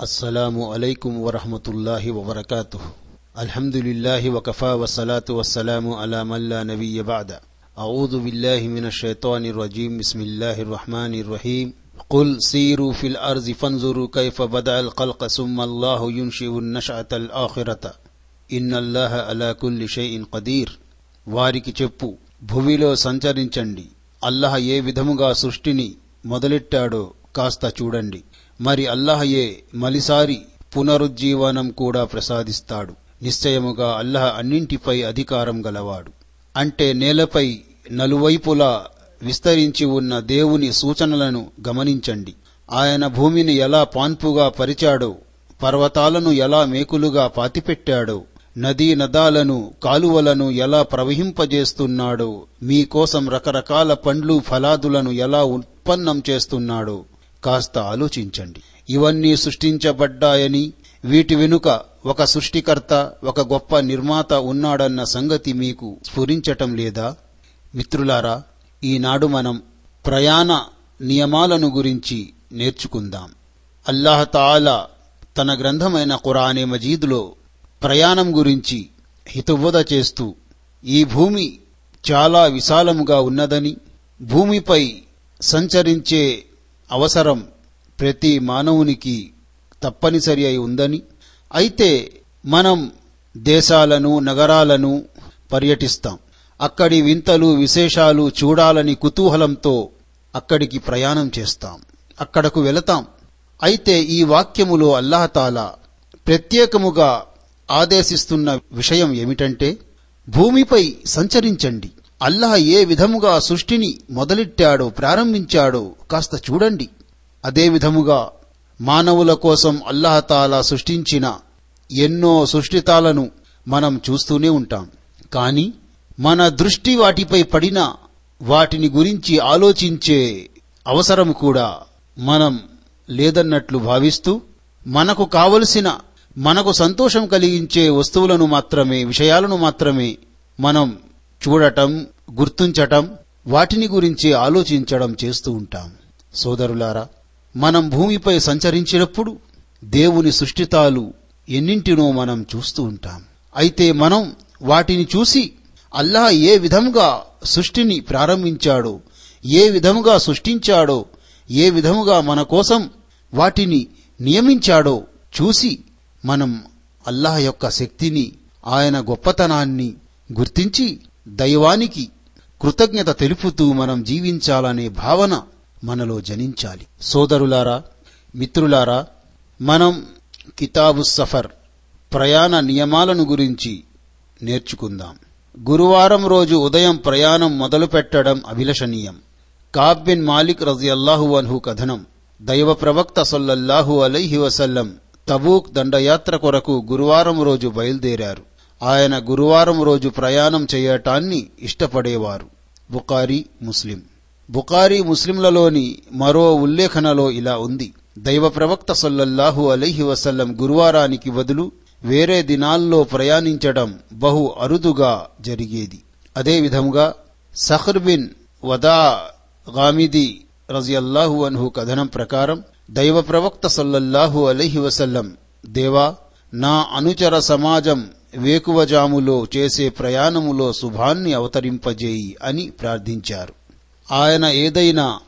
السلام عليكم ورحمة الله وبركاته الحمد لله وكفى والصلاة والسلام على من لا نبي بعد أعوذ بالله من الشيطان الرجيم بسم الله الرحمن الرحيم قل سيروا في الأرض فانظروا كيف بدأ الخلق ثم الله ينشئ النشأة الآخرة إن الله على كل شيء قدير వారికి చెప్పు భూమిలో సంచరించండి అల్లహ ఏ విధముగా సృష్టిని మొదలెట్టాడో కాస్త చూడండి మరి అల్లహయే మలిసారి పునరుజ్జీవనం కూడా ప్రసాదిస్తాడు. నిశ్చయముగా అల్లహ అన్నింటిపై అధికారం గలవాడు. అంటే నేలపై నలువైపులా విస్తరించి ఉన్న దేవుని సూచనలను గమనించండి. ఆయన భూమిని ఎలా పాన్పుగా పరిచాడో పర్వతాలను ఎలా మేకులుగా పాతిపెట్టాడో నదీ నదాలను కాలువలను ఎలా ప్రవహింపజేస్తున్నాడో మీకోసం రకరకాల పండ్లు ఫలాదులను ఎలా ఉత్పన్నం చేస్తున్నాడో కాస్త ఆలోచించండి. ఇవన్నీ సృష్టించబడ్డాయని వీటి వెనుక ఒక సృష్టికర్త ఒక గొప్ప నిర్మాత ఉన్నాడన్న సంగతి మీకు స్ఫురించటం లేదా? మిత్రులారా ఈనాడు మనం ప్రయాణ నియమాలను గురించి నేర్చుకుందాం. అల్లాహతాలా తన గ్రంథమైన ఖురానే మజీద్లో ప్రయాణం గురించి హితబోధ చేస్తూ ఈ భూమి చాలా విశాలముగా ఉన్నదని భూమిపై సంచరించే అవసరం ప్రతి మానవునికి తప్పనిసరి అయి ఉందని. అయితే మనం దేశాలను నగరాలను పర్యటిస్తాం. అక్కడి వింతలు విశేషాలు చూడాలని కుతూహలంతో అక్కడికి ప్రయాణం చేస్తాం. అక్కడకు వెళతాం. అయితే ఈ వాక్యములో అల్లాహతాలా ప్రత్యేకముగా ఆదేశిస్తున్న విషయం ఏమిటంటే భూమిపై సంచరించండి. అల్లాహ్ ఏ విధముగా సృష్టిని మొదలెట్టాడో ప్రారంభించాడో కాస్త చూడండి. అదే విధముగా మానవుల కోసం అల్లాహతాలా సృష్టించిన ఎన్నో సృష్టితాలను మనం చూస్తూనే ఉంటాం. కాని మన దృష్టి వాటిపై పడిన వాటిని గురించి ఆలోచించే అవసరం కూడా మనం లేదన్నట్లు భావిస్తూ మనకు కావలసిన మనకు సంతోషం కలిగించే వస్తువులను మాత్రమే విషయాలను మాత్రమే మనం చూడటం గుర్తుంచటం వాటిని గురించి ఆలోచించడం చేస్తూ ఉంటాం. సోదరులారా మనం భూమిపై సంచరించినప్పుడు దేవుని సృష్టితాలు ఎన్నింటినో మనం చూస్తూ ఉంటాం. అయితే మనం వాటిని చూసి అల్లాహ్ ఏ విధముగా సృష్టిని ప్రారంభించాడో ఏ విధముగా సృష్టించాడో ఏ విధముగా మన కోసం వాటిని నియమించాడో చూసి మనం అల్లాహ్ యొక్క శక్తిని ఆయన గొప్పతనాన్ని గుర్తించి దైవానికి కృతజ్ఞత తెలుపుతూ మనం జీవించాలనే భావన మనలో జనించాలి. సోదరులారా మిత్రులారా మనం కితాబు సఫర్ ప్రయాణ నియమాలను గురించి నేర్చుకుందాం. గురువారం రోజు ఉదయం ప్రయాణం మొదలుపెట్టడం అభిలషణీయం. కాబ్ మాలిక్ రజియల్లాహు అన్హు కథనం. దైవ ప్రవక్త సొల్లల్లాహు అలైహి వసల్లం తబూక్ దండయాత్ర కొరకు గురువారం రోజు బయలుదేరారు. ఆయన గురువారం రోజు ప్రయాణం చేయటాన్ని ఇష్టపడేవారు. బుకారి ముస్లిం. బుకారి ముస్లింలలోని మరో ఉల్లేఖనలో ఇలా ఉంది. దైవ ప్రవక్త సొల్లల్లాహు అలైహి వసల్లం గురువారానికి బదులు వేరే దినాల్లో ప్రయాణించడం బహు అరుదుగా జరిగేది. అదేవిధంగా సఖర్ బిన్ వదా గామిది రజియల్లాహు అన్హు కథనం ప్రకారం దైవ ప్రవక్త సల్లల్లాహు అలైహి వసల్లం దేవా నా అనుచర సమాజం వేకువజాములో చేసే ప్రయాణములో శుభాన్ని అవతరింపజేయి అని ప్రార్థించారు. ఆయన ఏదైనా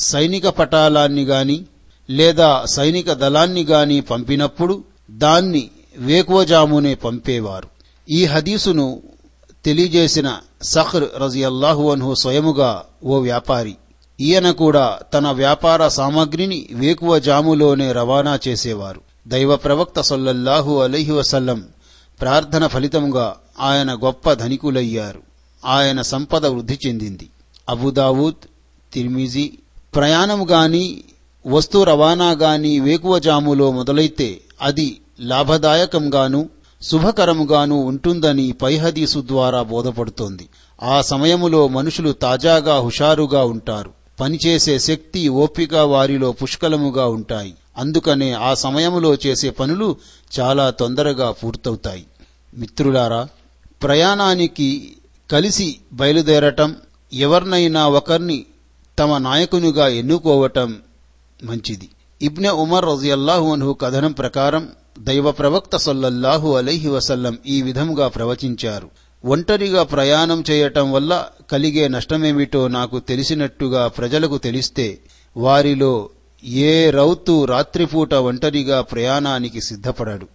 సైనిక పటాలాన్ని గాని లేదా సైనిక దళాన్ని గాని పంపినప్పుడు దాన్ని వేకువజామునే పంపేవారు. ఈ హదీసును తెలియజేసిన సఖర్ రజియల్లాహు అన్హు స్వయముగా ఓ వ్యాపారి. ఈయన కూడా తన వ్యాపార సామగ్రిని వేకువజాములోనే రవాణా చేసేవారు. దైవ ప్రవక్త సొల్లల్లాహు అలైహి వసల్లం ప్రార్థన ఫలితంగా ఆయన గొప్ప ధనికులయ్యారు. ఆయన సంపద వృద్ధి చెందింది. అబుదావూద్ తిర్మిజీ ప్రయాణం గాని వస్తు రవాణా గాని వేకువజాములో మొదలైతే అది లాభదాయకంగాను శుభకరముగాను ఉంటుందని పైహదీసు ద్వారా బోధపడుతోంది. ఆ సమయములో మనుషులు తాజాగా హుషారుగా ఉంటారు. పనిచేసే శక్తి ఓపిక వారిలో పుష్కలముగా ఉంటాయి. అందుకనే ఆ సమయంలో చేసే పనులు చాలా తొందరగా పూర్తవుతాయి. మిత్రులారా ప్రయాణానికి కలిసి బయలుదేరటం ఎవరినైనా ఒకరిని తమ నాయకునిగా ఎన్నుకోవటం మంచిది. ఇబ్నె ఉమర్ రజియల్లాహు అన్హు కథనం ప్రకారం దైవ ప్రవక్త సల్లల్లాహు అలైహి వసల్లం ఈ విధంగా ప్రవచించారు. ఒంటరిగా ప్రయాణం చేయటం వల్ల కలిగే నష్టమేమిటో నాకు తెలిసినట్టుగా ప్రజలకు తెలిస్తే వారిలో ఏ రౌతు రాత్రిపూట ఒంటరిగా ప్రయాణానికి సిద్ధపడడు.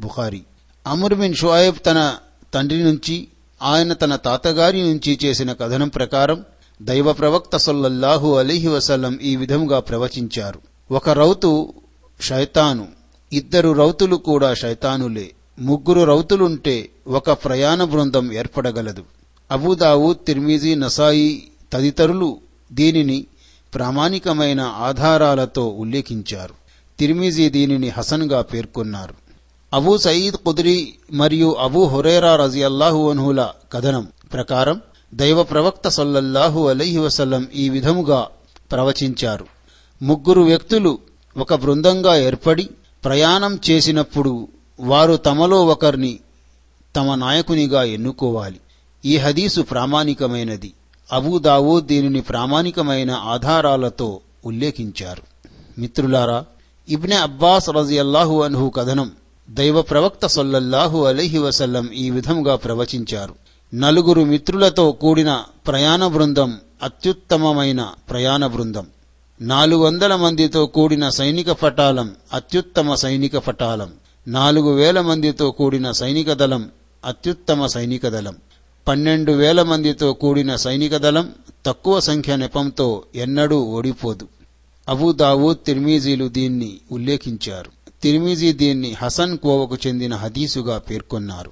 బుఖారి. అమర్ బిన్ షుఐబ్ తన తండ్రి నుంచి ఆయన తన తాతగారి నుంచి చేసిన కథనం ప్రకారం దైవ ప్రవక్త సల్లల్లాహు అలీహి వసల్లం ఈ విధంగా ప్రవచించారు. ఒక రౌతు శైతాను ఇద్దరు రౌతులు కూడా శైతానులే. ముగ్గురు రౌతులుంటే ఒక ప్రయాణ బృందం ఏర్పడగలదు. అబుదావు తిర్మిజీ నసాయి తదితరులు దీనిని ప్రామాణికమైన ఆధారాలతో ఉల్లేఖించారు. తిర్మిజీ దీనిని హసన్గా పేర్కొన్నారు. అబూ సయీద్ కుద్రి మరియు అబూ హురేరా రజియల్లాహు అన్హుల కథనం ప్రకారం దైవ ప్రవక్త సల్లల్లాహు అలైహి వసల్లం ఈ విధముగా ప్రవచించారు. ముగ్గురు వ్యక్తులు ఒక బృందంగా ఏర్పడి ప్రయాణం చేసినప్పుడు వారు తమలో ఒకరిని తమ నాయకునిగా ఎన్నుకోవాలి. ఈ హదీసు ప్రామాణికమైనది. అబూదావో దీనిని ప్రామాణికమైన ఆధారాలతో ఉల్లేఖించారు. మిత్రులారా ఇబ్నె అబ్బాస్ రజియల్లాహు అన్హు కథనం దైవ ప్రవక్త సొల్లల్లాహు అలైహి వసల్లం ఈ విధంగా ప్రవచించారు. నలుగురు మిత్రులతో కూడిన ప్రయాణ బృందం అత్యుత్తమమైన ప్రయాణ బృందం. నాలుగు వందల మందితో కూడిన సైనిక పటాలం అత్యుత్తమ సైనిక పటాలం. నాలుగు వేల మందితో కూడిన సైనిక దళం అత్యుత్తమ సైనిక దళం. పన్నెండు వేల మందితో కూడిన సైనిక దళం తక్కువ సంఖ్య నెపంతో ఎన్నడూ ఓడిపోదు. అబూదావూద్ తిర్మీజీలు దీన్ని ఉల్లేఖించారు. తిర్మిజీ దీన్ని హసన్ కోవకు చెందిన హదీసుగా పేర్కొన్నారు.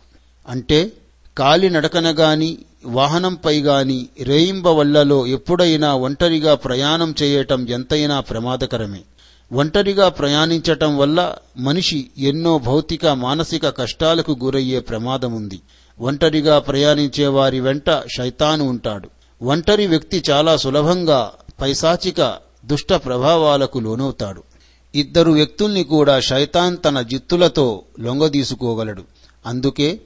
అంటే కాలినడకన గాని వాహనంపై గాని రేయింబవళ్ళలో ఎప్పుడైనా ఒంటరిగా ప్రయాణం చేయటం ఎంతైనా ప్రమాదకరమే. ఒంటరిగా ప్రయాణించటం వల్ల మనిషి ఎన్నో భౌతిక మానసిక కష్టాలకు గురయ్యే ప్రమాదముంది. ఒంటరిగా ప్రయాణించే వారి వెంట శైతాను ఉంటాడు. ఒంటరి వ్యక్తి చాలా సులభంగా పైశాచిక దుష్ట ప్రభావాలకు లోనవుతాడు. ఇద్దరు వ్యక్తుల్ని కూడా శైతాన్ తన జిత్తులతో లొంగదీసుకోగలడు. అందుకే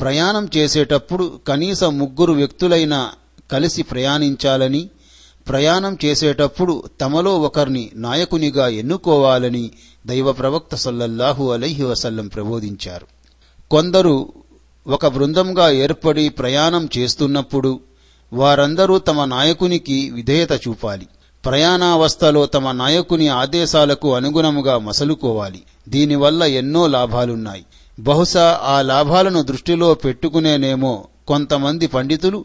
ప్రయాణం చేసేటప్పుడు కనీసం ముగ్గురు వ్యక్తులైనా కలిసి ప్రయాణించాలని ప్రయాణం చేసేటప్పుడు తమలో ఒకరిని నాయకునిగా ఎన్నుకోవాలని దైవ ప్రవక్త సల్లల్లాహు అలైహి వసల్లం ప్రబోధించారు. కొందరు ఒక బృందంగా ఏర్పడి ప్రయాణం చేస్తున్నప్పుడు వారందరూ తమ నాయకునికి విధేయత చూపాలి. ప్రయాణావస్థలో తమ నాయకుని ఆదేశాలకు అనుగుణముగా మసలుకోవాలి. దీనివల్ల ఎన్నో లాభాలున్నాయి. బహుశా ఆ లాభాలను దృష్టిలో పెట్టుకునేనేమో కొంతమంది పండితులు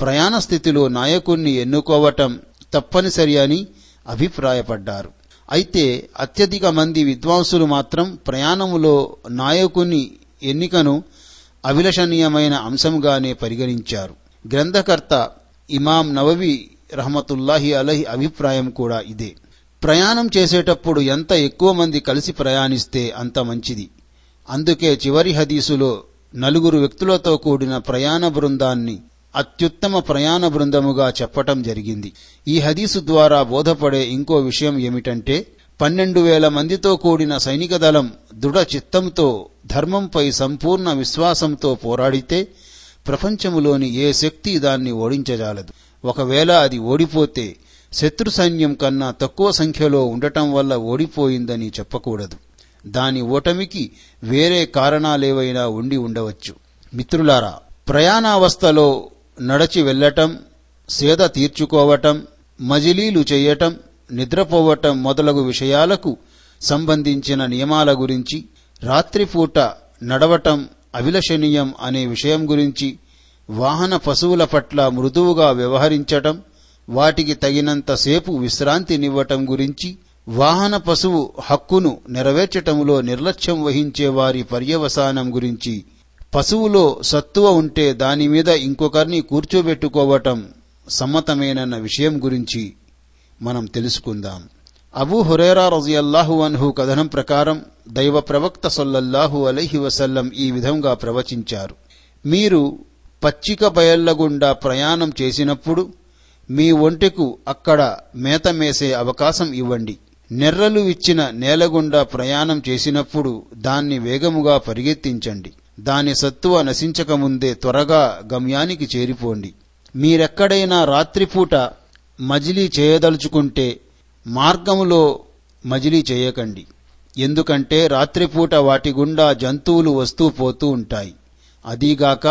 ప్రయాణ స్థితిలో నాయకుణ్ణి ఎన్నుకోవటం తప్పనిసరి అని అభిప్రాయపడ్డారు. అయితే అత్యధిక మంది విద్వాంసులు మాత్రం ప్రయాణములో నాయకుని ఎన్నికను అభిలషణీయమైన అంశంగానే పరిగణించారు. గ్రంథకర్త ఇమాం నవవి రహమతుల్లాహి అలహి అభిప్రాయం కూడా ఇదే. ప్రయాణం చేసేటప్పుడు ఎంత ఎక్కువ మంది కలిసి ప్రయాణిస్తే అంత మంచిది. అందుకే చివరి హదీసులో నలుగురు వ్యక్తులతో కూడిన ప్రయాణ బృందాన్ని అత్యుత్తమ ప్రయాణ బృందముగా చెప్పటం జరిగింది. ఈ హదీసు ద్వారా బోధపడే ఇంకో విషయం ఏమిటంటే పన్నెండు వేల మందితో కూడిన సైనిక దళం దృఢ చిత్తంతో ధర్మంపై సంపూర్ణ విశ్వాసంతో పోరాడితే ప్రపంచములోని ఏ శక్తి దాన్ని ఓడించజాలదు. ఒకవేళ అది ఓడిపోతే శత్రు సైన్యం కన్నా తక్కువ సంఖ్యలో ఉండటం వల్ల ఓడిపోయిందని చెప్పకూడదు. దాని ఓటమికి వేరే కారణాలేవైనా ఉండి ఉండవచ్చు. మిత్రులారా ప్రయాణావస్థలో నడచి వెళ్ళటం సేద తీర్చుకోవటం మజిలీలు చేయటం నిద్రపోవటం మొదలగు విషయాలకు సంబంధించిన నియమాల గురించి రాత్రిపూట నడవటం అభిలషణీయం అనే విషయం గురించి వాహన పశువుల పట్ల మృదువుగా వ్యవహరించటం వాటికి తగినంతసేపు విశ్రాంతినివ్వటం గురించి వాహన పశువు హక్కును నెరవేర్చటంలో నిర్లక్ష్యం వహించే వారి పర్యవసానం గురించి పశువులో సత్తువ ఉంటే దానిమీద ఇంకొకరిని కూర్చోబెట్టుకోవటం సమ్మతమేనన్న విషయం గురించి మనం తెలుసుకుందాం. అబూ హురేరా రజియల్లాహు అన్హు కథనం ప్రకారం దైవ ప్రవక్త సొల్లల్లాహు అలైహి వసల్లం ఈ విధంగా ప్రవచించారు. మీరు పచ్చిక బయళ్ళగుండా ప్రయాణం చేసినప్పుడు మీ ఒంటెకు అక్కడ మేత మేసే అవకాశం ఇవ్వండి. నెర్రలు ఇచ్చిన నేలగుండా ప్రయాణం చేసినప్పుడు దాన్ని వేగముగా పరిగెత్తించండి. దాని సత్తువ నశించకముందే త్వరగా గమ్యానికి చేరిపోండి. మీరెక్కడైనా రాత్రిపూట మజిలీ చేయదలుచుకుంటే మార్గములో మజిలీ చేయకండి. ఎందుకంటే రాత్రిపూట వాటి గుండా జంతువులు వస్తూ పోతూ ఉంటాయి. అదీగాక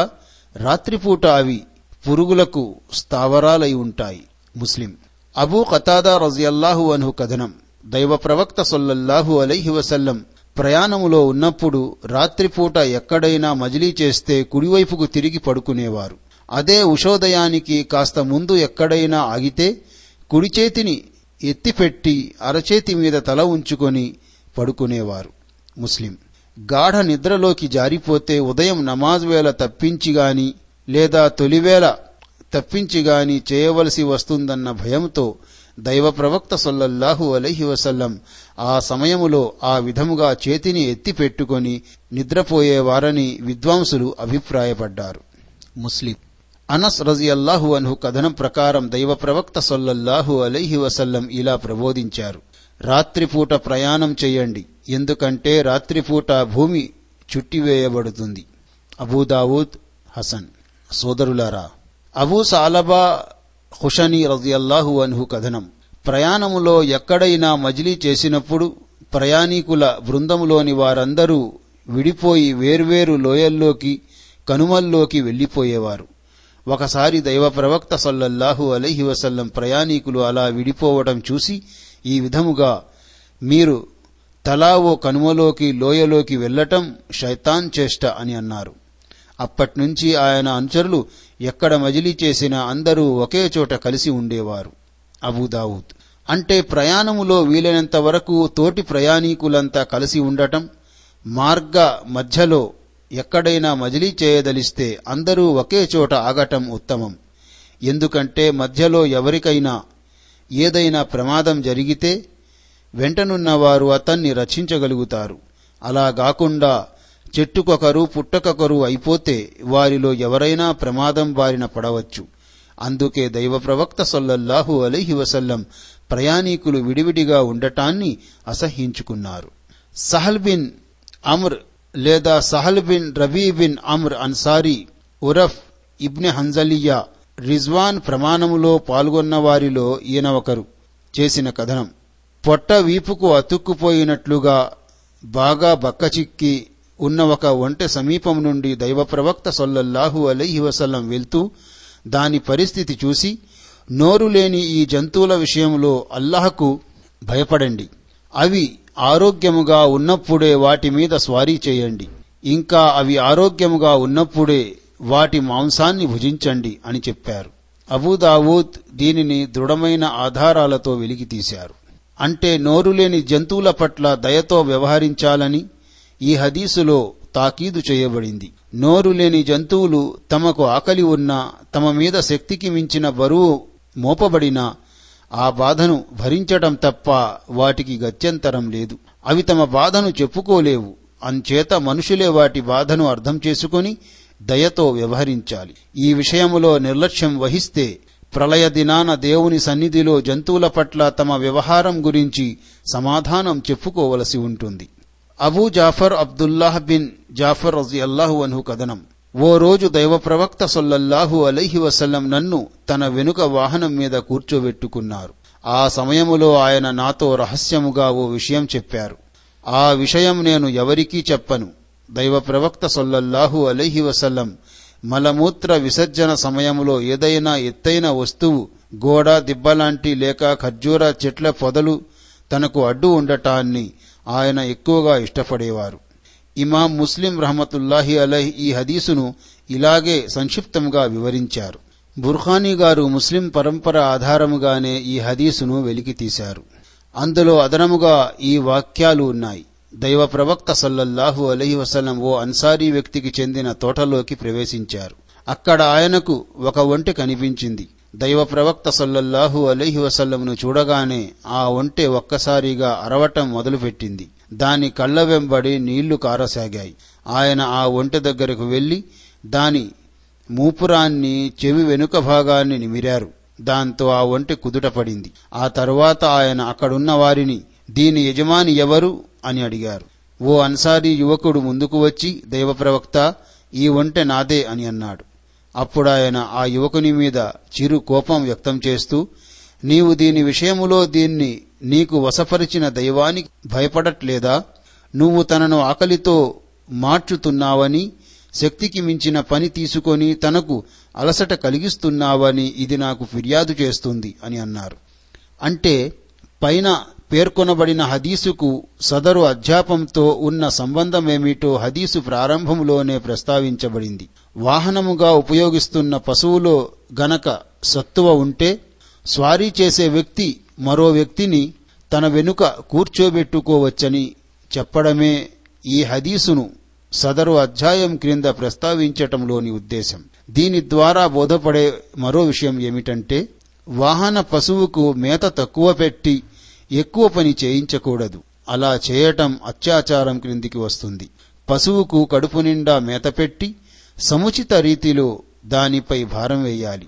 రాత్రిపూట అవి పురుగులకు స్థావరాలై ఉంటాయి. ముస్లిం. అబూ కతాదా రజియల్లాహు అన్హు కథనం. దైవ ప్రవక్త సొల్లల్లాహు అలైహి వసల్లం ప్రయాణములో ఉన్నప్పుడు రాత్రిపూట ఎక్కడైనా మజిలీ చేస్తే కుడివైపుకు తిరిగి పడుకునేవారు. అదే ఉషోదయానికి కాస్త ముందు ఎక్కడైనా ఆగితే కుడి చేతిని ఎత్తిపెట్టి అరచేతి మీద తల ఉంచుకొని పడుకునేవారు. ముస్లిం. గాఢ నిద్రలోకి జారిపోతే ఉదయం నమాజ్ వేళ తప్పించిగాని లేదా తొలివేళ తప్పించిగాని చేయవలసి వస్తుందన్న భయంతో దైవ ప్రవక్త సొల్లల్లాహు అలైహి వసల్లం ఆ సమయములో ఆ విధముగా చేతిని ఎత్తిపెట్టుకొని నిద్రపోయేవారని విద్వాంసులు అభిప్రాయపడ్డారు. ముస్లిం. అనస్ రజియల్లాహు అన్హు కథనం ప్రకారం దైవ ప్రవక్త సొల్లల్లాహు అలైహి వసల్లం ఇలా ప్రబోధించారు. రాత్రిపూట ప్రయాణం చేయండి ఎందుకంటే రాత్రిపూట భూమి చుట్టివేయబడుతుంది. అబూదావూద్ హసన్. సోదరులారా అబూ సాలబా హుషని రజియల్లాహు అన్హు కథనం. ప్రయాణములో ఎక్కడైనా మజిలీ చేసినప్పుడు ప్రయాణీకుల బృందములోని వారందరూ విడిపోయి వేర్వేరు లోయల్లోకి కనుమల్లోకి వెళ్ళిపోయేవారు ఒకసారి దైవ ప్రవక్త సల్లల్లాహు అలహి వసల్లం ప్రయాణీకులు అలా విడిపోవటం చూసి ఈ విధముగా మీరు తలా ఓ కనుమలోకి లోయలోకి వెళ్ళటం శైతాన్ చేష్ట అని అన్నారు. అప్పట్నుంచి ఆయన అనుచరులు ఎక్కడ మజిలీ చేసినా అందరూ ఒకే చోట కలిసి ఉండేవారు. అబూదావుద్ అంటే ప్రయాణములో వీలైనంత వరకు తోటి ప్రయాణీకులంతా కలిసి ఉండటం మార్గ మధ్యలో ఎక్కడైనా మజిలీ చేయదలిస్తే అందరూ ఒకే చోట ఆగటం ఉత్తమం. ఎందుకంటే మధ్యలో ఎవరికైనా ఏదైనా ప్రమాదం జరిగితే వెంటనున్నవారు అతన్ని రక్షించగలుగుతారు. అలా కాకుండా చెట్టుకొకరు పుట్టకొకరు అయిపోతే వారిలో ఎవరైనా ప్రమాదం బారిన పడవచ్చు. అందుకే దైవ ప్రవక్త సొల్లల్లాహు అలైహి వసల్లం ప్రయాణీకులు విడివిడిగా ఉండటాన్ని అసహ్యించుకున్నారు. సహల్ బిన్ అమ్ర్ లేదా Sahl bin Rabi bin Amr Ansari ఉరఫ్ ఇబ్నె Hanzaliya Rizwan ప్రమాణములో పాల్గొన్న వారిలో ఈయన ఒకరు. చేసిన కథనం. పొట్ట వీపుకు అతుక్కుపోయినట్లుగా బాగా బక్కచిక్కి ఉన్న ఒక ఒంటె సమీపం నుండి దైవప్రవక్త సొల్లల్లాహు అలైహి వసల్లం వెళ్తూ దాని పరిస్థితి చూసి నోరు లేని ఈ జంతువుల విషయంలో అల్లాహకు భయపడండి. అవి ఆరోగ్యముగా ఉన్నప్పుడే వాటి మీద స్వారీ చేయండి. ఇంకా అవి ఆరోగ్యముగా ఉన్నప్పుడే వాటి మాంసాన్ని భుజించండి అని చెప్పారు. అబూదావూద్ దీనిని దృఢమైన ఆధారాలతో వెలికితీశారు అంటే నోరులేని జంతువుల పట్ల దయతో వ్యవహరించాలని ఈ హదీసులో తాకీదు చేయబడింది. నోరు లేని జంతువులు తమకు ఆకలి ఉన్నా తమ మీద శక్తికి మించిన బరువు మోపబడినా ఆ బాధను భరించటం తప్ప వాటికి గత్యంతరం లేదు. అవి తమ బాధను చెప్పుకోలేవు. అంచేత మనుషులే వాటి బాధను అర్థం చేసుకొని దయతో వ్యవహరించాలి. ఈ విషయములో నిర్లక్ష్యం వహిస్తే ప్రళయ దినాన దేవుని సన్నిధిలో జంతువుల పట్ల తమ వ్యవహారం గురించి సమాధానం చెప్పుకోవలసి ఉంటుంది. Abu Jafar Abdullah bin Jafar రజియల్లాహు అన్హు కథనం. ఓ రోజు దైవ ప్రవక్త సొల్లల్లాహు అలైహి వసల్లం నన్ను తన వెనుక వాహనం మీద కూర్చోబెట్టుకున్నారు. ఆ సమయములో ఆయన నాతో రహస్యముగా ఓ విషయం చెప్పారు. ఆ విషయం నేను ఎవరికీ చెప్పను. దైవ ప్రవక్త సొల్లల్లాహు అలైహి వసల్లం మలమూత్ర విసర్జన సమయములో ఏదైనా ఎత్తైన వస్తువు గోడ దిబ్బలాంటి లేక ఖర్జూర చెట్ల పొదలు తనకు అడ్డు ఉండటాన్ని ఆయన ఎక్కువగా ఇష్టపడేవారు. ఇమాం ముస్లిం రహమతుల్లాహి అలహ్ ఈ హదీసును ఇలాగే సంక్షిప్తంగా వివరించారు. బుర్ఖానీ గారు ముస్లిం పరంపర ఆధారముగానే ఈ హదీసును వెలికితీశారు. అందులో అదనముగా ఈ వాక్యాలు ఉన్నాయి. దైవ ప్రవక్త సల్లల్లాహు అలహి వసలం ఓ అన్సారీ వ్యక్తికి చెందిన తోటలోకి ప్రవేశించారు. అక్కడ ఆయనకు ఒక ఒంటె కనిపించింది. దైవ ప్రవక్త సల్లల్లాహు అలైహి వసల్లంను చూడగానే ఆ ఒంటె ఒక్కసారిగా అరవటం మొదలుపెట్టింది. దాని కళ్ళ వెంబడి నీళ్ళు కారసాగాయి. ఆయన ఆ ఒంటె దగ్గరకు వెళ్ళి దాని మూపురాన్ని చెవి వెనుక భాగాన్ని నిమిరారు. దాంతో ఆ ఒంటె కుదుటపడింది ఆ తరువాత ఆయన అక్కడున్న వారిని దీని యజమాని ఎవరు? అని అడిగారు. ఓ అన్సారీ యువకుడు ముందుకు వచ్చి దైవ ప్రవక్త ఈ ఒంటె నాదే అని అన్నాడు. అప్పుడు ఆయన ఆ యువకుని మీద చిరు కోపం వ్యక్తం చేస్తూ నీవు దీని విషయములో దీన్ని నీకు వశపరిచిన దైవానికి భయపడట్లేదా? నువ్వు తనను ఆకలితో మార్చుతున్నావని శక్తికి మించిన పని తీసుకొని తనకు అలసట కలిగిస్తున్నావని ఇది నాకు ఫిర్యాదు చేస్తుంది అని అన్నారు. అంటే పైన పేర్కొనబడిన హదీసుకు సదరు అధ్యాపంతో ఉన్న సంబంధమేమిటో హదీసు ప్రారంభంలోనే ప్రస్తావించబడింది. వాహనముగా ఉపయోగిస్తున్న పశువులో గనక సత్తువ ఉంటే స్వారీ చేసే వ్యక్తి మరో వ్యక్తిని తన వెనుక కూర్చోబెట్టుకోవచ్చని చెప్పడమే ఈ హదీసును సదరు అధ్యాయం క్రింద ప్రస్తావించటంలోని ఉద్దేశం. దీని ద్వారా బోధపడే మరో విషయం ఏమిటంటే వాహన పశువుకు మేత తక్కువ పెట్టి ఎక్కువ పని చేయించకూడదు. అలా చేయటం అత్యాచారం క్రిందికి వస్తుంది. పశువుకు కడుపు నిండా మేత పెట్టి సముచిత రీతిలో దానిపై భారం వేయాలి.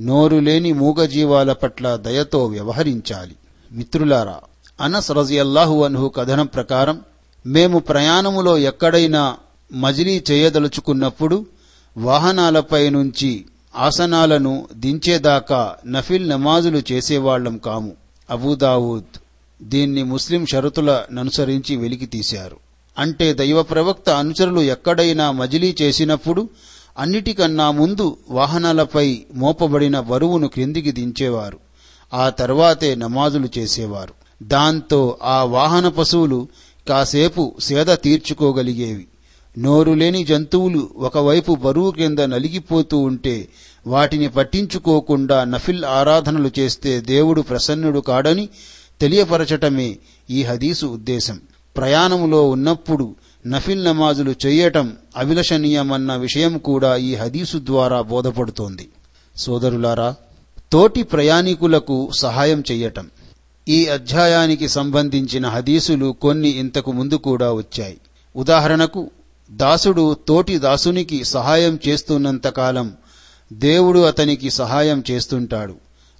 నోరు లేని మూగజీవాల పట్ల దయతో వ్యవహరించాలి. మిత్రులారా అనస్ రజియల్లాహు అన్హు కథనం ప్రకారం మేము ప్రయాణములో ఎక్కడైనా మజిలీ చేయదలుచుకున్నప్పుడు వాహనాలపై నుంచి ఆసనాలను దించేదాకా నఫిల్ నమాజులు చేసేవాళ్ళం కాము. అబూదావూద్ దీన్ని ముస్లిం షరతులననుసరించి వెలికి తీశారు అంటే దైవ ప్రవక్త అనుచరులు ఎక్కడైనా మజిలీ చేసినప్పుడు అన్నిటికన్నా ముందు వాహనాలపై మోపబడిన బరువును క్రిందికి దించేవారు. ఆ తర్వాతే నమాజులు చేసేవారు. దాంతో ఆ వాహన పశువులు కాసేపు సేద తీర్చుకోగలిగేవి. నోరు లేని జంతువులు ఒకవైపు బరువు కింద నలిగిపోతూ ఉంటే వాటిని పట్టించుకోకుండా నఫిల్ ఆరాధనలు చేస్తే దేవుడు ప్రసన్నుడు కాడని తెలియపరచటమే ఈ హదీసు ఉద్దేశం. ప్రయాణములో ఉన్నప్పుడు నఫిల్ నమాజులు చెయ్యటం అభిలషణీయమన్న విషయం కూడా ఈ హదీసు ద్వారా బోధపడుతోంది. సోదరులారా తోటి ప్రయాణికులకు సహాయం చెయ్యటం. ఈ అధ్యాయానికి సంబంధించిన హదీసులు కొన్ని ఇంతకు ముందు కూడా వచ్చాయి. ఉదాహరణకు దాసుడు తోటి దాసునికి సహాయం చేస్తున్నంతకాలం దేవుడు అతనికి సహాయం చేస్తుంటాడు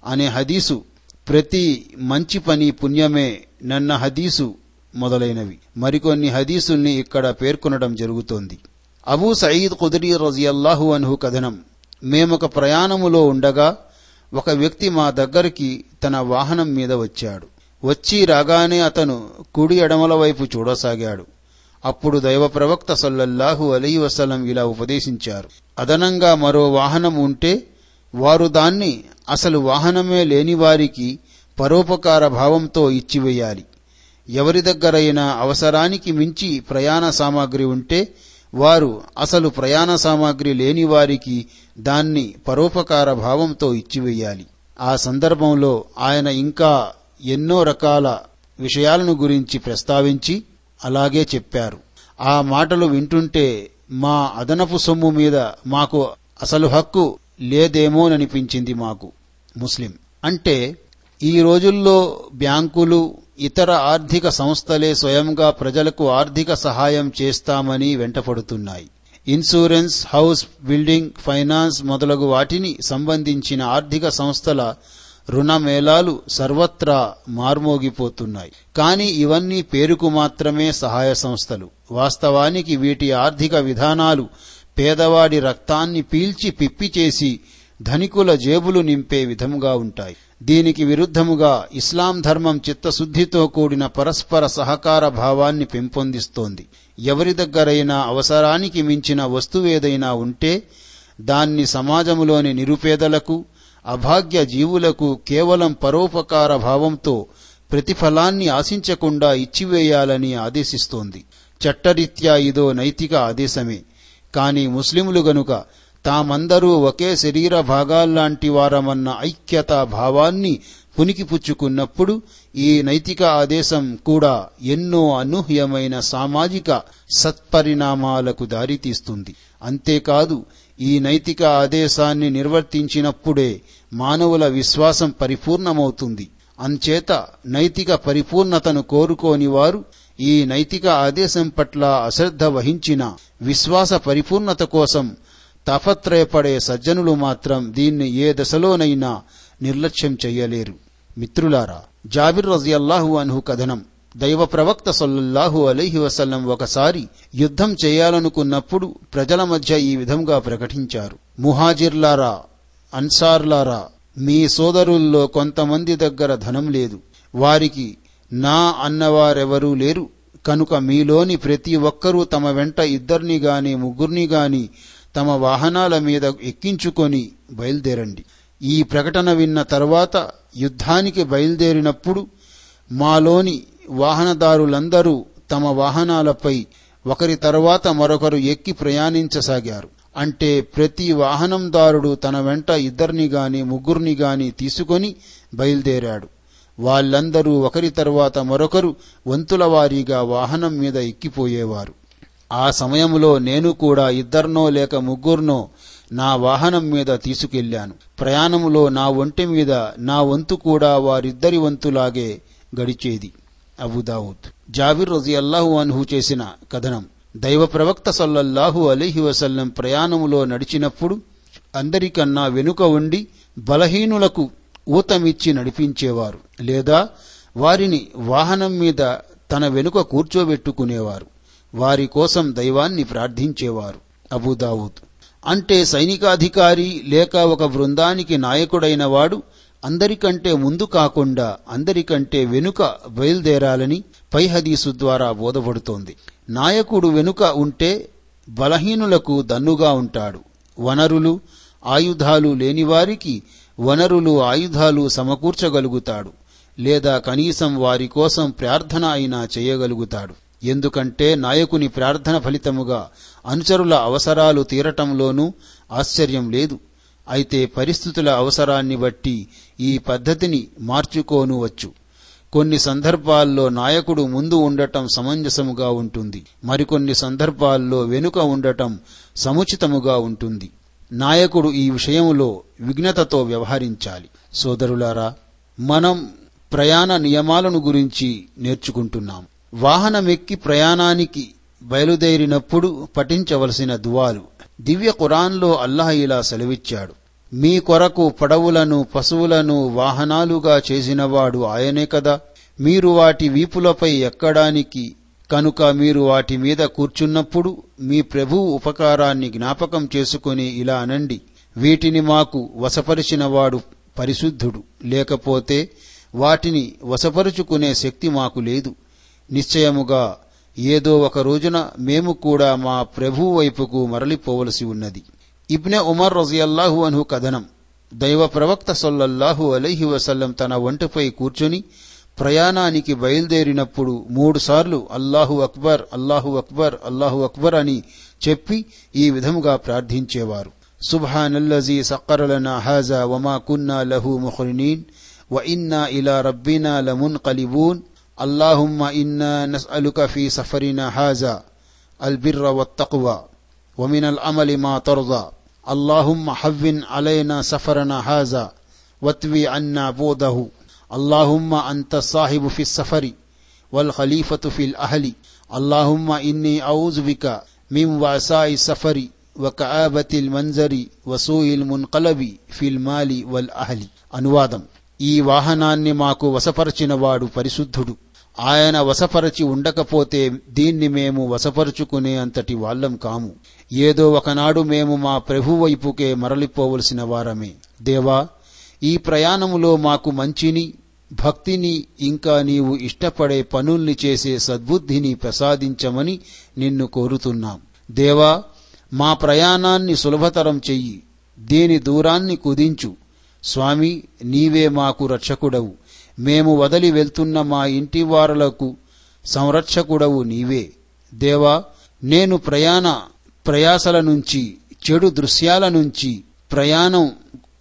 అనే హదీసు ప్రతి మంచి పని పుణ్యమే నన్న హదీసు మొదలైనవి. మరికొన్ని హదీసుల్ని ఇక్కడ పేర్కొనడం జరుగుతోంది. అబూ సయీద్ కుదరీ రజియల్లాహు అన్హు కథనం. మేమొక ప్రయాణములో ఉండగా ఒక వ్యక్తి మా దగ్గరికి తన వాహనం మీద వచ్చాడు. వచ్చి రాగానే అతను కుడి ఎడమల వైపు చూడసాగాడు. అప్పుడు దైవ ప్రవక్త సల్లల్లాహు అలీ వసలం ఇలా ఉపదేశించారు. అదనంగా మరో వాహనం ఉంటే వారు దాన్ని అసలు వాహనమే లేని వారికి పరోపకార భావంతో ఇచ్చివేయాలి. ఎవరి దగ్గరైనా అవసరానికి మించి ప్రయాణ సామాగ్రి ఉంటే వారు అసలు ప్రయాణ సామాగ్రి లేని వారికి దాన్ని పరోపకార భావంతో ఇచ్చివేయాలి. ఆ సందర్భంలో ఆయన ఇంకా ఎన్నో రకాల విషయాలను గురించి ప్రస్తావించి అలాగే చెప్పారు. ఆ మాటలు వింటుంటే మా అదనపు సొమ్ము మీద మాకు అసలు హక్కు లేదేమోననిపించింది మాకు ముస్లిం. అంటే ఈ రోజుల్లో బ్యాంకులు ఇతర ఆర్థిక సంస్థలే స్వయంగా ప్రజలకు ఆర్థిక సహాయం చేస్తామని వెంటపడుతున్నాయి. ఇన్సూరెన్స్ హౌస్ బిల్డింగ్ ఫైనాన్స్ మొదలగు వాటిని సంబంధించిన ఆర్థిక సంస్థల రుణమేళాలు సర్వత్రా మార్మోగిపోతున్నాయి. కానీ ఇవన్నీ పేరుకు మాత్రమే సహాయ సంస్థలు. వాస్తవానికి వీటి ఆర్థిక విధానాలు పేదవాడి రక్తాన్ని పీల్చి పిప్పి చేసి ధనికుల జేబులు నింపే విధముగా ఉంటాయి. దీనికి విరుద్ధముగా ఇస్లాం ధర్మం చిత్తశుద్ధితో కూడిన పరస్పర సహకార భావాన్ని పెంపొందిస్తోంది. ఎవరి దగ్గరైనా అవసరానికి మించిన వస్తువేదైనా ఉంటే దాన్ని సమాజములోని నిరుపేదలకు అభాగ్య జీవులకు కేవలం పరోపకార భావంతో ప్రతిఫలాన్ని ఆశించకుండా ఇచ్చివేయాలని ఆదేశిస్తోంది. చట్టరీత్యా ఇదో నైతిక ఆదేశమే. కాని ముస్లిములు గనుక తామందరూ ఒకే శరీర భాగాల్లాంటి వారమన్న ఐక్యతా భావాన్ని పునికిపుచ్చుకున్నప్పుడు ఈ నైతిక ఆదేశం కూడా ఎన్నో అనూహ్యమైన సామాజిక సత్పరిణామాలకు దారితీస్తుంది. అంతేకాదు ఈ నైతిక ఆదేశాన్ని నిర్వర్తించినప్పుడే మానవుల విశ్వాసం పరిపూర్ణమవుతుంది. అంచేత నైతిక పరిపూర్ణతను కోరుకోని వారు ఈ నైతిక ఆదేశం పట్ల అశ్రద్ధ వహించిన విశ్వాస పరిపూర్ణత కోసం తాపత్రయపడే సజ్జనులు మాత్రం దీన్ని ఏ దశలోనైనా నిర్లక్ష్యం చెయ్యలేరు. మిత్రులారా జాబిర్ రజియల్లాహు అన్హు కథనం. దైవ ప్రవక్త సొల్లహు అలైహి వసల్లం ఒకసారి యుద్ధం చేయాలనుకున్నప్పుడు ప్రజల మధ్య ఈ విధంగా ప్రకటించారు. ముహాజిర్లారా అన్సార్లారా మీ సోదరుల్లో కొంతమంది దగ్గర ధనం లేదు. వారికి నా అన్నవారెవరూ లేరు. కనుక మీలోని ప్రతి ఒక్కరూ తమ వెంట ఇద్దరిని గాని ముగ్గురిని గాని తమ వాహనాల మీద ఎక్కించుకొని బయలుదేరండి. ఈ ప్రకటన విన్న తర్వాత యుద్ధానికి బయలుదేరినప్పుడు మాలోని వాహనదారులందరూ తమ వాహనాలపై ఒకరి తర్వాత మరొకరు ఎక్కి ప్రయాణించసాగారు. అంటే ప్రతి వాహనందారుడు తన వెంట ఇద్దరిని గాని ముగ్గురిని గాని తీసుకొని బయలుదేరాడు. వాళ్ళందరూ ఒకరి తర్వాత మరొకరు వంతుల వారీగా వాహనం మీద ఎక్కిపోయేవారు. ఆ సమయంలో నేను కూడా ఇద్దరినో లేక ముగ్గురునో నా వాహనం మీద తీసుకెళ్ళాను ప్రయాణములో నా ఒంటి మీద నా వంతు కూడా వారిద్దరి వంతులాగే గడిచేది. అబుదావుద్ జాబిర్ రజియల్లాహు అన్హు చేసిన కథనం. దైవ ప్రవక్త సల్లల్లాహు అలీహి వసల్లం ప్రయాణములో నడిచినప్పుడు అందరికన్నా వెనుక ఉండి బలహీనులకు ఊతమిచ్చి నడిపించేవారు. లేదా వారిని వాహనం మీద తన వెనుక కూర్చోబెట్టుకునేవారు. వారి కోసం దైవాన్ని ప్రార్థించేవారు అబుదావుద్ అంటే సైనికాధికారి లేక ఒక బృందానికి నాయకుడైన వాడు అందరికంటే ముందు కాకుండా అందరికంటే వెనుక బయలుదేరాలని పై హదీసు ద్వారా బోధపడుతోంది. నాయకుడు వెనుక ఉంటే బలహీనులకు దన్నుగా ఉంటాడు. వనరులు ఆయుధాలు లేనివారికి వనరులు ఆయుధాలు సమకూర్చగలుగుతాడు లేదా కనీసం వారి కోసం ప్రార్థన అయినా చేయగలుగుతాడు. ఎందుకంటే నాయకుని ప్రార్థన ఫలితముగా అనుచరుల అవసరాలు తీరటంలోనూ ఆశ్చర్యం లేదు. అయితే పరిస్థితుల అవసరాన్ని బట్టి ఈ పద్ధతిని మార్చుకోనువచ్చు. కొన్ని సందర్భాల్లో నాయకుడు ముందు ఉండటం సమంజసముగా ఉంటుంది. మరికొన్ని సందర్భాల్లో వెనుక ఉండటం సముచితముగా ఉంటుంది. నాయకుడు ఈ విషయంలో విఘ్నతతో వ్యవహరించాలి. సోదరులారా మనం ప్రయాణ నియమాలను గురించి నేర్చుకుంటున్నాం. వాహనమెక్కి ప్రయాణానికి బయలుదేరినప్పుడు పఠించవలసిన దువాలు. దివ్య ఖురాన్లో అల్లాహ్ ఇలా సెలవిచ్చాడు. మీ కొరకు పడవులను పశువులను వాహనాలుగా చేసినవాడు ఆయనే కదా. మీరు వాటి వీపులపై ఎక్కడానికి కనుక మీరు వాటి మీద కూర్చున్నప్పుడు మీ ప్రభువు ఉపకారాన్ని జ్ఞాపకం చేసుకుని ఇలా అనండి. వీటిని మాకు వశపరిచినవాడు పరిశుద్ధుడు. లేకపోతే వాటిని వశపరుచుకునే శక్తి మాకు లేదు. నిశ్చయముగా ఏదో ఒక రోజున మేము కూడా మా ప్రభువు వైపుకు మరలిపోవలసి ఉన్నది. ఇబ్నె ఉమర్ రజియల్లాహు అన్హు కథనం. దైవ ప్రవక్త సొల్లల్లాహు అలైహి వసల్లం తన ఒంటిపై కూర్చుని ప్రయాణానికి బయలుదేరినప్పుడు మూడుసార్లు అల్లాహు అక్బర్ అల్లాహు అక్బర్ అల్లాహు అక్బర్ అని చెప్పి ఈ విధముగా ప్రార్థించేవారు. సుబ్హానల్లజీ సక్కరలన హాజా వమా కున్నా లహు ముహ్రినీన్ వ ఇన్నా ఇలా లమున్ కలిబూన్ اللهم إنا نسألك في سفرنا هذا البر والتقوى ومن العمل ما ترضى اللهم حون علينا سفرنا هذا واتوي عنا بوده اللهم أنت الصاحب في السفر والخليفة في الأهل اللهم إني أعوذ بك من وعساء السفر وكآبة المنظر وسوء المنقلب في المال والأهل అనువాదం ఈ వాహనాన్ని మాకు వశపరచినవాడు పరిశుద్ధుడు ఆయన వశపరచి ఉండకపోతే దీన్ని మేము వశపరుచుకునే అంతటి వాళ్ళం కాము. ఏదో ఒకనాడు మేము మా ప్రభు వైపుకే మరలిపోవలసిన వారమే. దేవా ఈ ప్రయాణములో మాకు మంచిని భక్తిని ఇంకా నీవు ఇష్టపడే పనుల్ని చేసే సద్బుద్ధిని ప్రసాదించమని నిన్ను కోరుతున్నాం. దేవా మా ప్రయాణాన్ని సులభతరం చెయ్యి. దీని దూరాన్ని కుదించు. స్వామి నీవే మాకు రక్షకుడవు. మేము వదలి వెళ్తున్న మా ఇంటి వారలకు సంరక్షకుడవు నీవే. దేవా నేను ప్రయాణ ప్రయాసల నుంచి చెడు దృశ్యాల నుంచి ప్రయాణం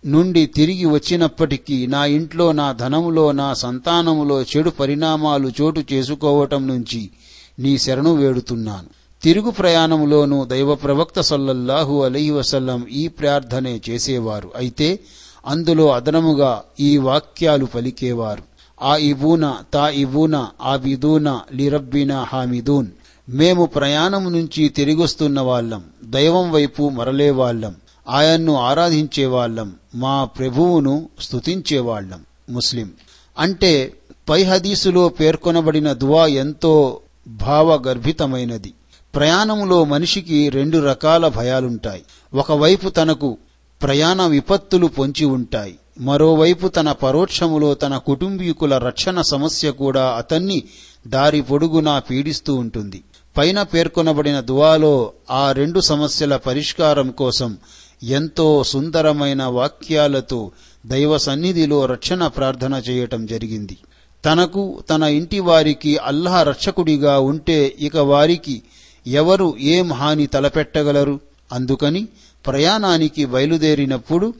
నుండి తిరిగి వచ్చినప్పటికీ నా ఇంట్లో నా ధనములో నా సంతానములో చెడు పరిణామాలు చోటు చేసుకోవటం నుంచి నీ శరణు వేడుతున్నాను. తిరుగు ప్రయాణములోనూ దైవ ప్రవక్త సల్లల్లాహు అలీ వసల్లం ఈ ప్రార్థనే చేసేవారు. అయితే అందులో అదనముగా ఈ వాక్యాలు పలికేవారు. ఆ ఇబూన తా ఇబూన ఆబిదూన లిరబ్బిన హామిదూన్. మేము ప్రయాణం నుంచి తిరిగొస్తున్న వాళ్ళం. దైవం వైపు మరలేవాళ్ళం ఆయన్ను ఆరాధించేవాళ్ళం మా ప్రభువును స్తుతించేవాళ్ళం ముస్లిం. అంటే పై హదీసులో పేర్కొనబడిన దువా ఎంతో భావగర్భితమైనది. ప్రయాణంలో మనిషికి రెండు రకాల భయాలుంటాయి. ఒకవైపు తనకు ప్రయాణ విపత్తులు పొంచి ఉంటాయి. మరోవైపు తన పరోక్షములో తన కుటుంబీకుల రక్షణ సమస్య కూడా అతన్ని దారి పొడుగునా పీడిస్తూ ఉంటుంది. పైన పేర్కొనబడిన దువాలో ఆ రెండు సమస్యల పరిష్కారం కోసం ఎంతో సుందరమైన వాక్యాలతో దైవ సన్నిధిలో రక్షణ ప్రార్థన చేయటం జరిగింది. తనకు తన ఇంటి వారికి అల్లాహ్ రక్షకుడిగా ఉంటే ఇక వారికి ఎవరు ఏం హాని తలపెట్టగలరు? అందుకని ప్రయాణానికి బయలుదేరినప్పుడు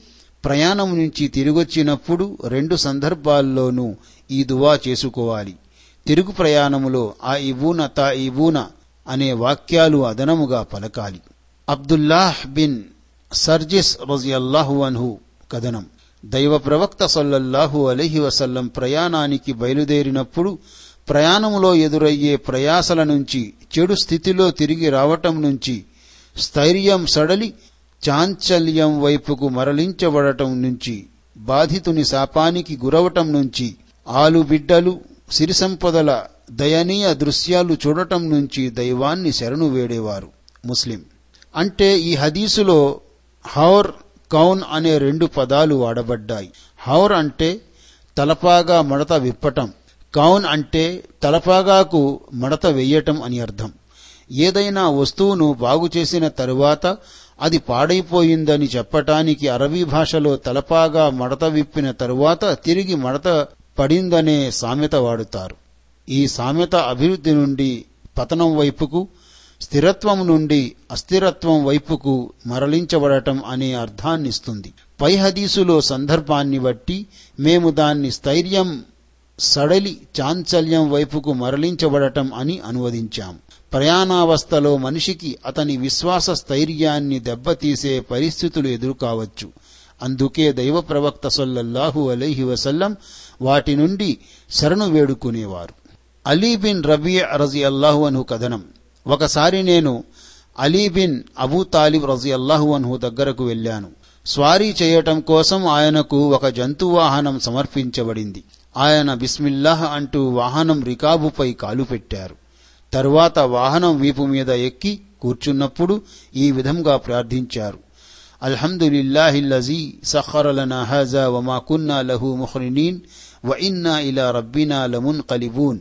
ప్రయాణం నుంచి తిరిగొచ్చినప్పుడు రెండు సందర్భాల్లోనూ ఈ దువా చేసుకోవాలి. తిరుగు ప్రయాణములో ఆ ఇబూన తా ఇబూన అనే వాక్యాలు అదనముగా పలకాలి. అబ్దుల్లాహ్ బిన్ సర్జిస్ రజియల్లాహు అన్హు కథనం. దైవ ప్రవక్త సల్లల్లాహు అలీహి వసల్లం ప్రయాణానికి బయలుదేరినప్పుడు ప్రయాణములో ఎదురయ్యే ప్రయాసల నుంచి చెడు స్థితిలో తిరిగి రావటం నుంచి స్థైర్యం సడలి చాంచల్యం వైపుకు మరలించబడటం నుంచి బాధితుని శాపానికి గురవటం నుంచి ఆలు బిడ్డలు సిరిసంపదల దయనీయ దృశ్యాలు చూడటం నుంచి దైవాన్ని శరణు వేడేవారు. ముస్లిం. అంటే ఈ హదీసులో హౌర్ కౌన్ అనే రెండు పదాలు వాడబడ్డాయి. హౌర్ అంటే తలపాగా మడత విప్పటం. కౌన్ అంటే తలపాగాకు మడత వెయ్యటం అని అర్థం. ఏదైనా వస్తువును బాగు చేసిన తరువాత అది పాడైపోయిందని చెప్పటానికి అరబీ భాషలో తలపాగా మడత విప్పిన తరువాత తిరిగి మడత పడిందనే సామెత వాడుతారు. ఈ సామెత అభివృద్ధి నుండి పతనం వైపుకు స్థిరత్వం నుండి అస్థిరత్వం వైపుకు మరలించబడటం అనే అర్థాన్నిస్తుంది. పై హదీసులో సందర్భాన్ని బట్టి మేము దాన్ని స్థైర్యం సడలి చాంచల్యం వైపుకు మరలించబడటం అని అనువదించాం. ప్రయాణావస్థలో మనిషికి అతని విశ్వాస స్థైర్యాన్ని దెబ్బతీసే పరిస్థితులు ఎదురుకావచ్చు. అందుకే దైవ ప్రవక్త సొల్లల్లాహు అలైహి వసల్లం వాటి నుండి శరణు వేడుకునేవారు. అలీ బిన్ రబీ రజి అల్లాహు అను కథనం. ఒకసారి నేను అలీ బిన్ అబూ తాలిబ్ రజి అల్లాహు అన్హు దగ్గరకు వెళ్ళాను. స్వారీ చేయటం కోసం ఆయనకు ఒక జంతు వాహనం సమర్పించబడింది. ఆయన బిస్మిల్లాహ్ అంటూ వాహనం రికాబుపై కాలు పెట్టారు. తరువాత వాహనం వీపు మీద ఎక్కి కూర్చున్నప్పుడు ఈ విధంగా ప్రార్థించారు. అల్హమ్దులిల్లాహిల్లజీ సఖరలనా హజా వమా కున్నా లహు ముహ్రినీన్ వ ఇన్నా ఇలా రబ్బినా లమున్ కలిబూన్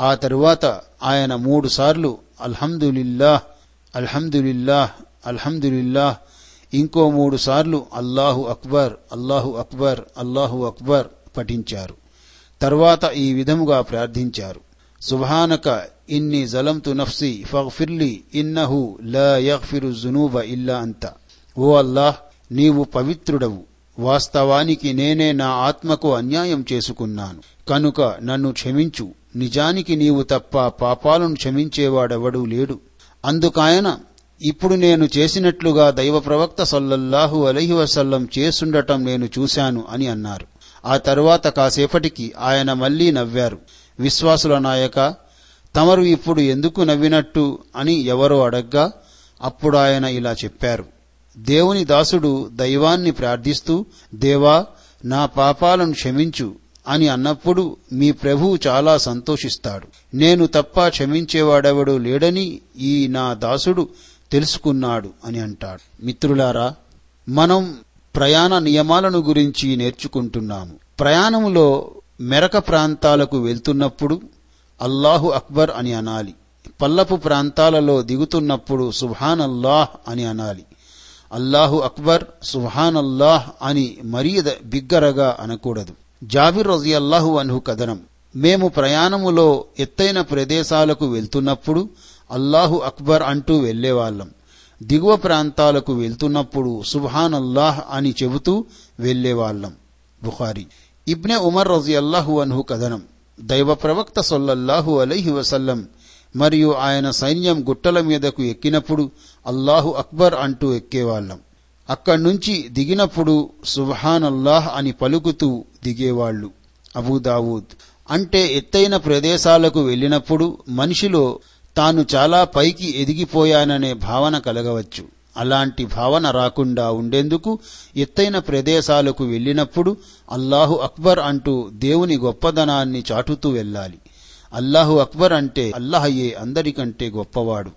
ఆ తరువాత ఆయన మూడు సార్లు అల్హమ్దులిల్లాహ్ అల్హమ్దులిల్లాహ్ అల్హమ్దులిల్లాహ్. ఇంకో మూడు సార్లు అల్లాహు అక్బర్ అల్లాహు అక్బర్ అల్లాహు అక్బర్ పఠించారు. తర్వాత ఈ విధముగా ప్రార్థించారు. సుభానక ఇన్ని జలంతు నఫ్సి ఫగ్ఫిర్లి ఇన్నహు లా యగ్ఫిరు జునూబ ఇల్లా అంత. ఓ అల్లాహ్ నీవు పవిత్రుడవు. వాస్తవానికి నేనే నా ఆత్మకు అన్యాయం చేసుకున్నాను. కనుక నన్ను క్షమించు. నిజానికి నీవు తప్ప పాపాలను క్షమించేవాడెవడూ లేడు. అందుకాయన ఇప్పుడు నేను చేసినట్లుగా దైవ ప్రవక్త సల్లల్లాహు అలహి వసల్లం చేసుండటం నేను చూశాను అని అన్నారు. ఆ తరువాత కాసేపటికి ఆయన మళ్ళీ నవ్వారు. విశ్వాసుల నాయక తమరు ఇప్పుడు ఎందుకు నవ్వినట్టు అని ఎవరో అడగ్గా అప్పుడు ఆయన ఇలా చెప్పారు. దేవుని దాసుడు దైవాన్ని ప్రార్థిస్తూ దేవా నా పాపాలను క్షమించు అని అన్నప్పుడు మీ ప్రభువు చాలా సంతోషిస్తాడు. నేను తప్ప క్షమించేవాడెవడు లేడని ఈ నా దాసుడు తెలుసుకున్నాడు అని అంటాడు. మిత్రులారా మనం ప్రయాణ నియమాలను గురించి నేర్చుకుంటున్నాము. ప్రయాణంలో మెరక ప్రాంతాలకు వెళ్తున్నప్పుడు అల్లాహు అక్బర్ అని అనాలి. పల్లపు ప్రాంతాలలో దిగుతున్నప్పుడు సుభాన్ అల్లాహ్ అని అనాలి. అల్లాహు అక్బర్ సుభాన్ అల్లాహ్ అని మరీ బిగ్గరగా అనకూడదు. జాబిర్ రజియల్లాహు అన్హు కథనం. మేము ప్రయాణములో ఎత్తైన ప్రదేశాలకు వెళ్తున్నప్పుడు అల్లాహు అక్బర్ అంటూ వెళ్ళేవాళ్ళం దిగువ ప్రాంతాలకు వెళ్తున్నప్పుడు సుభాన్ అల్లాహ్ అని చెబుతూ వెళ్ళేవాళ్ళం బుఖారి. ఇబ్నె ఉమర్ రజియల్లాహు అన్హు కథనం. దైవ ప్రవక్త సొల్లల్లాహు అలైహి వసల్లం మరియు ఆయన సైన్యం గుట్టల మీదకు ఎక్కినప్పుడు అల్లాహు అక్బర్ అంటూ ఎక్కేవాళ్ళం అక్కడ్నుంచి దిగినప్పుడు సుబ్హాన్ అల్లాహ్ అని పలుకుతూ దిగేవాళ్ళు అబూదావూద్ అంటే ఎత్తైన ప్రదేశాలకు వెళ్ళినప్పుడు మనిషిలో తాను చాలా పైకి ఎదిగిపోయాననే భావన కలగవచ్చు. అలాంటి భావన రాకుండా ఉండేందుకు ఎత్తైన ప్రదేశాలకు వెళ్ళినప్పుడు అల్లాహు అక్బర్ అంటూ దేవుని గొప్పదనాన్ని చాటుతూ వెళ్ళాలి. అల్లాహు అక్బర్ అంటే అల్లహయ్యే అందరికంటే గొప్పవాడు.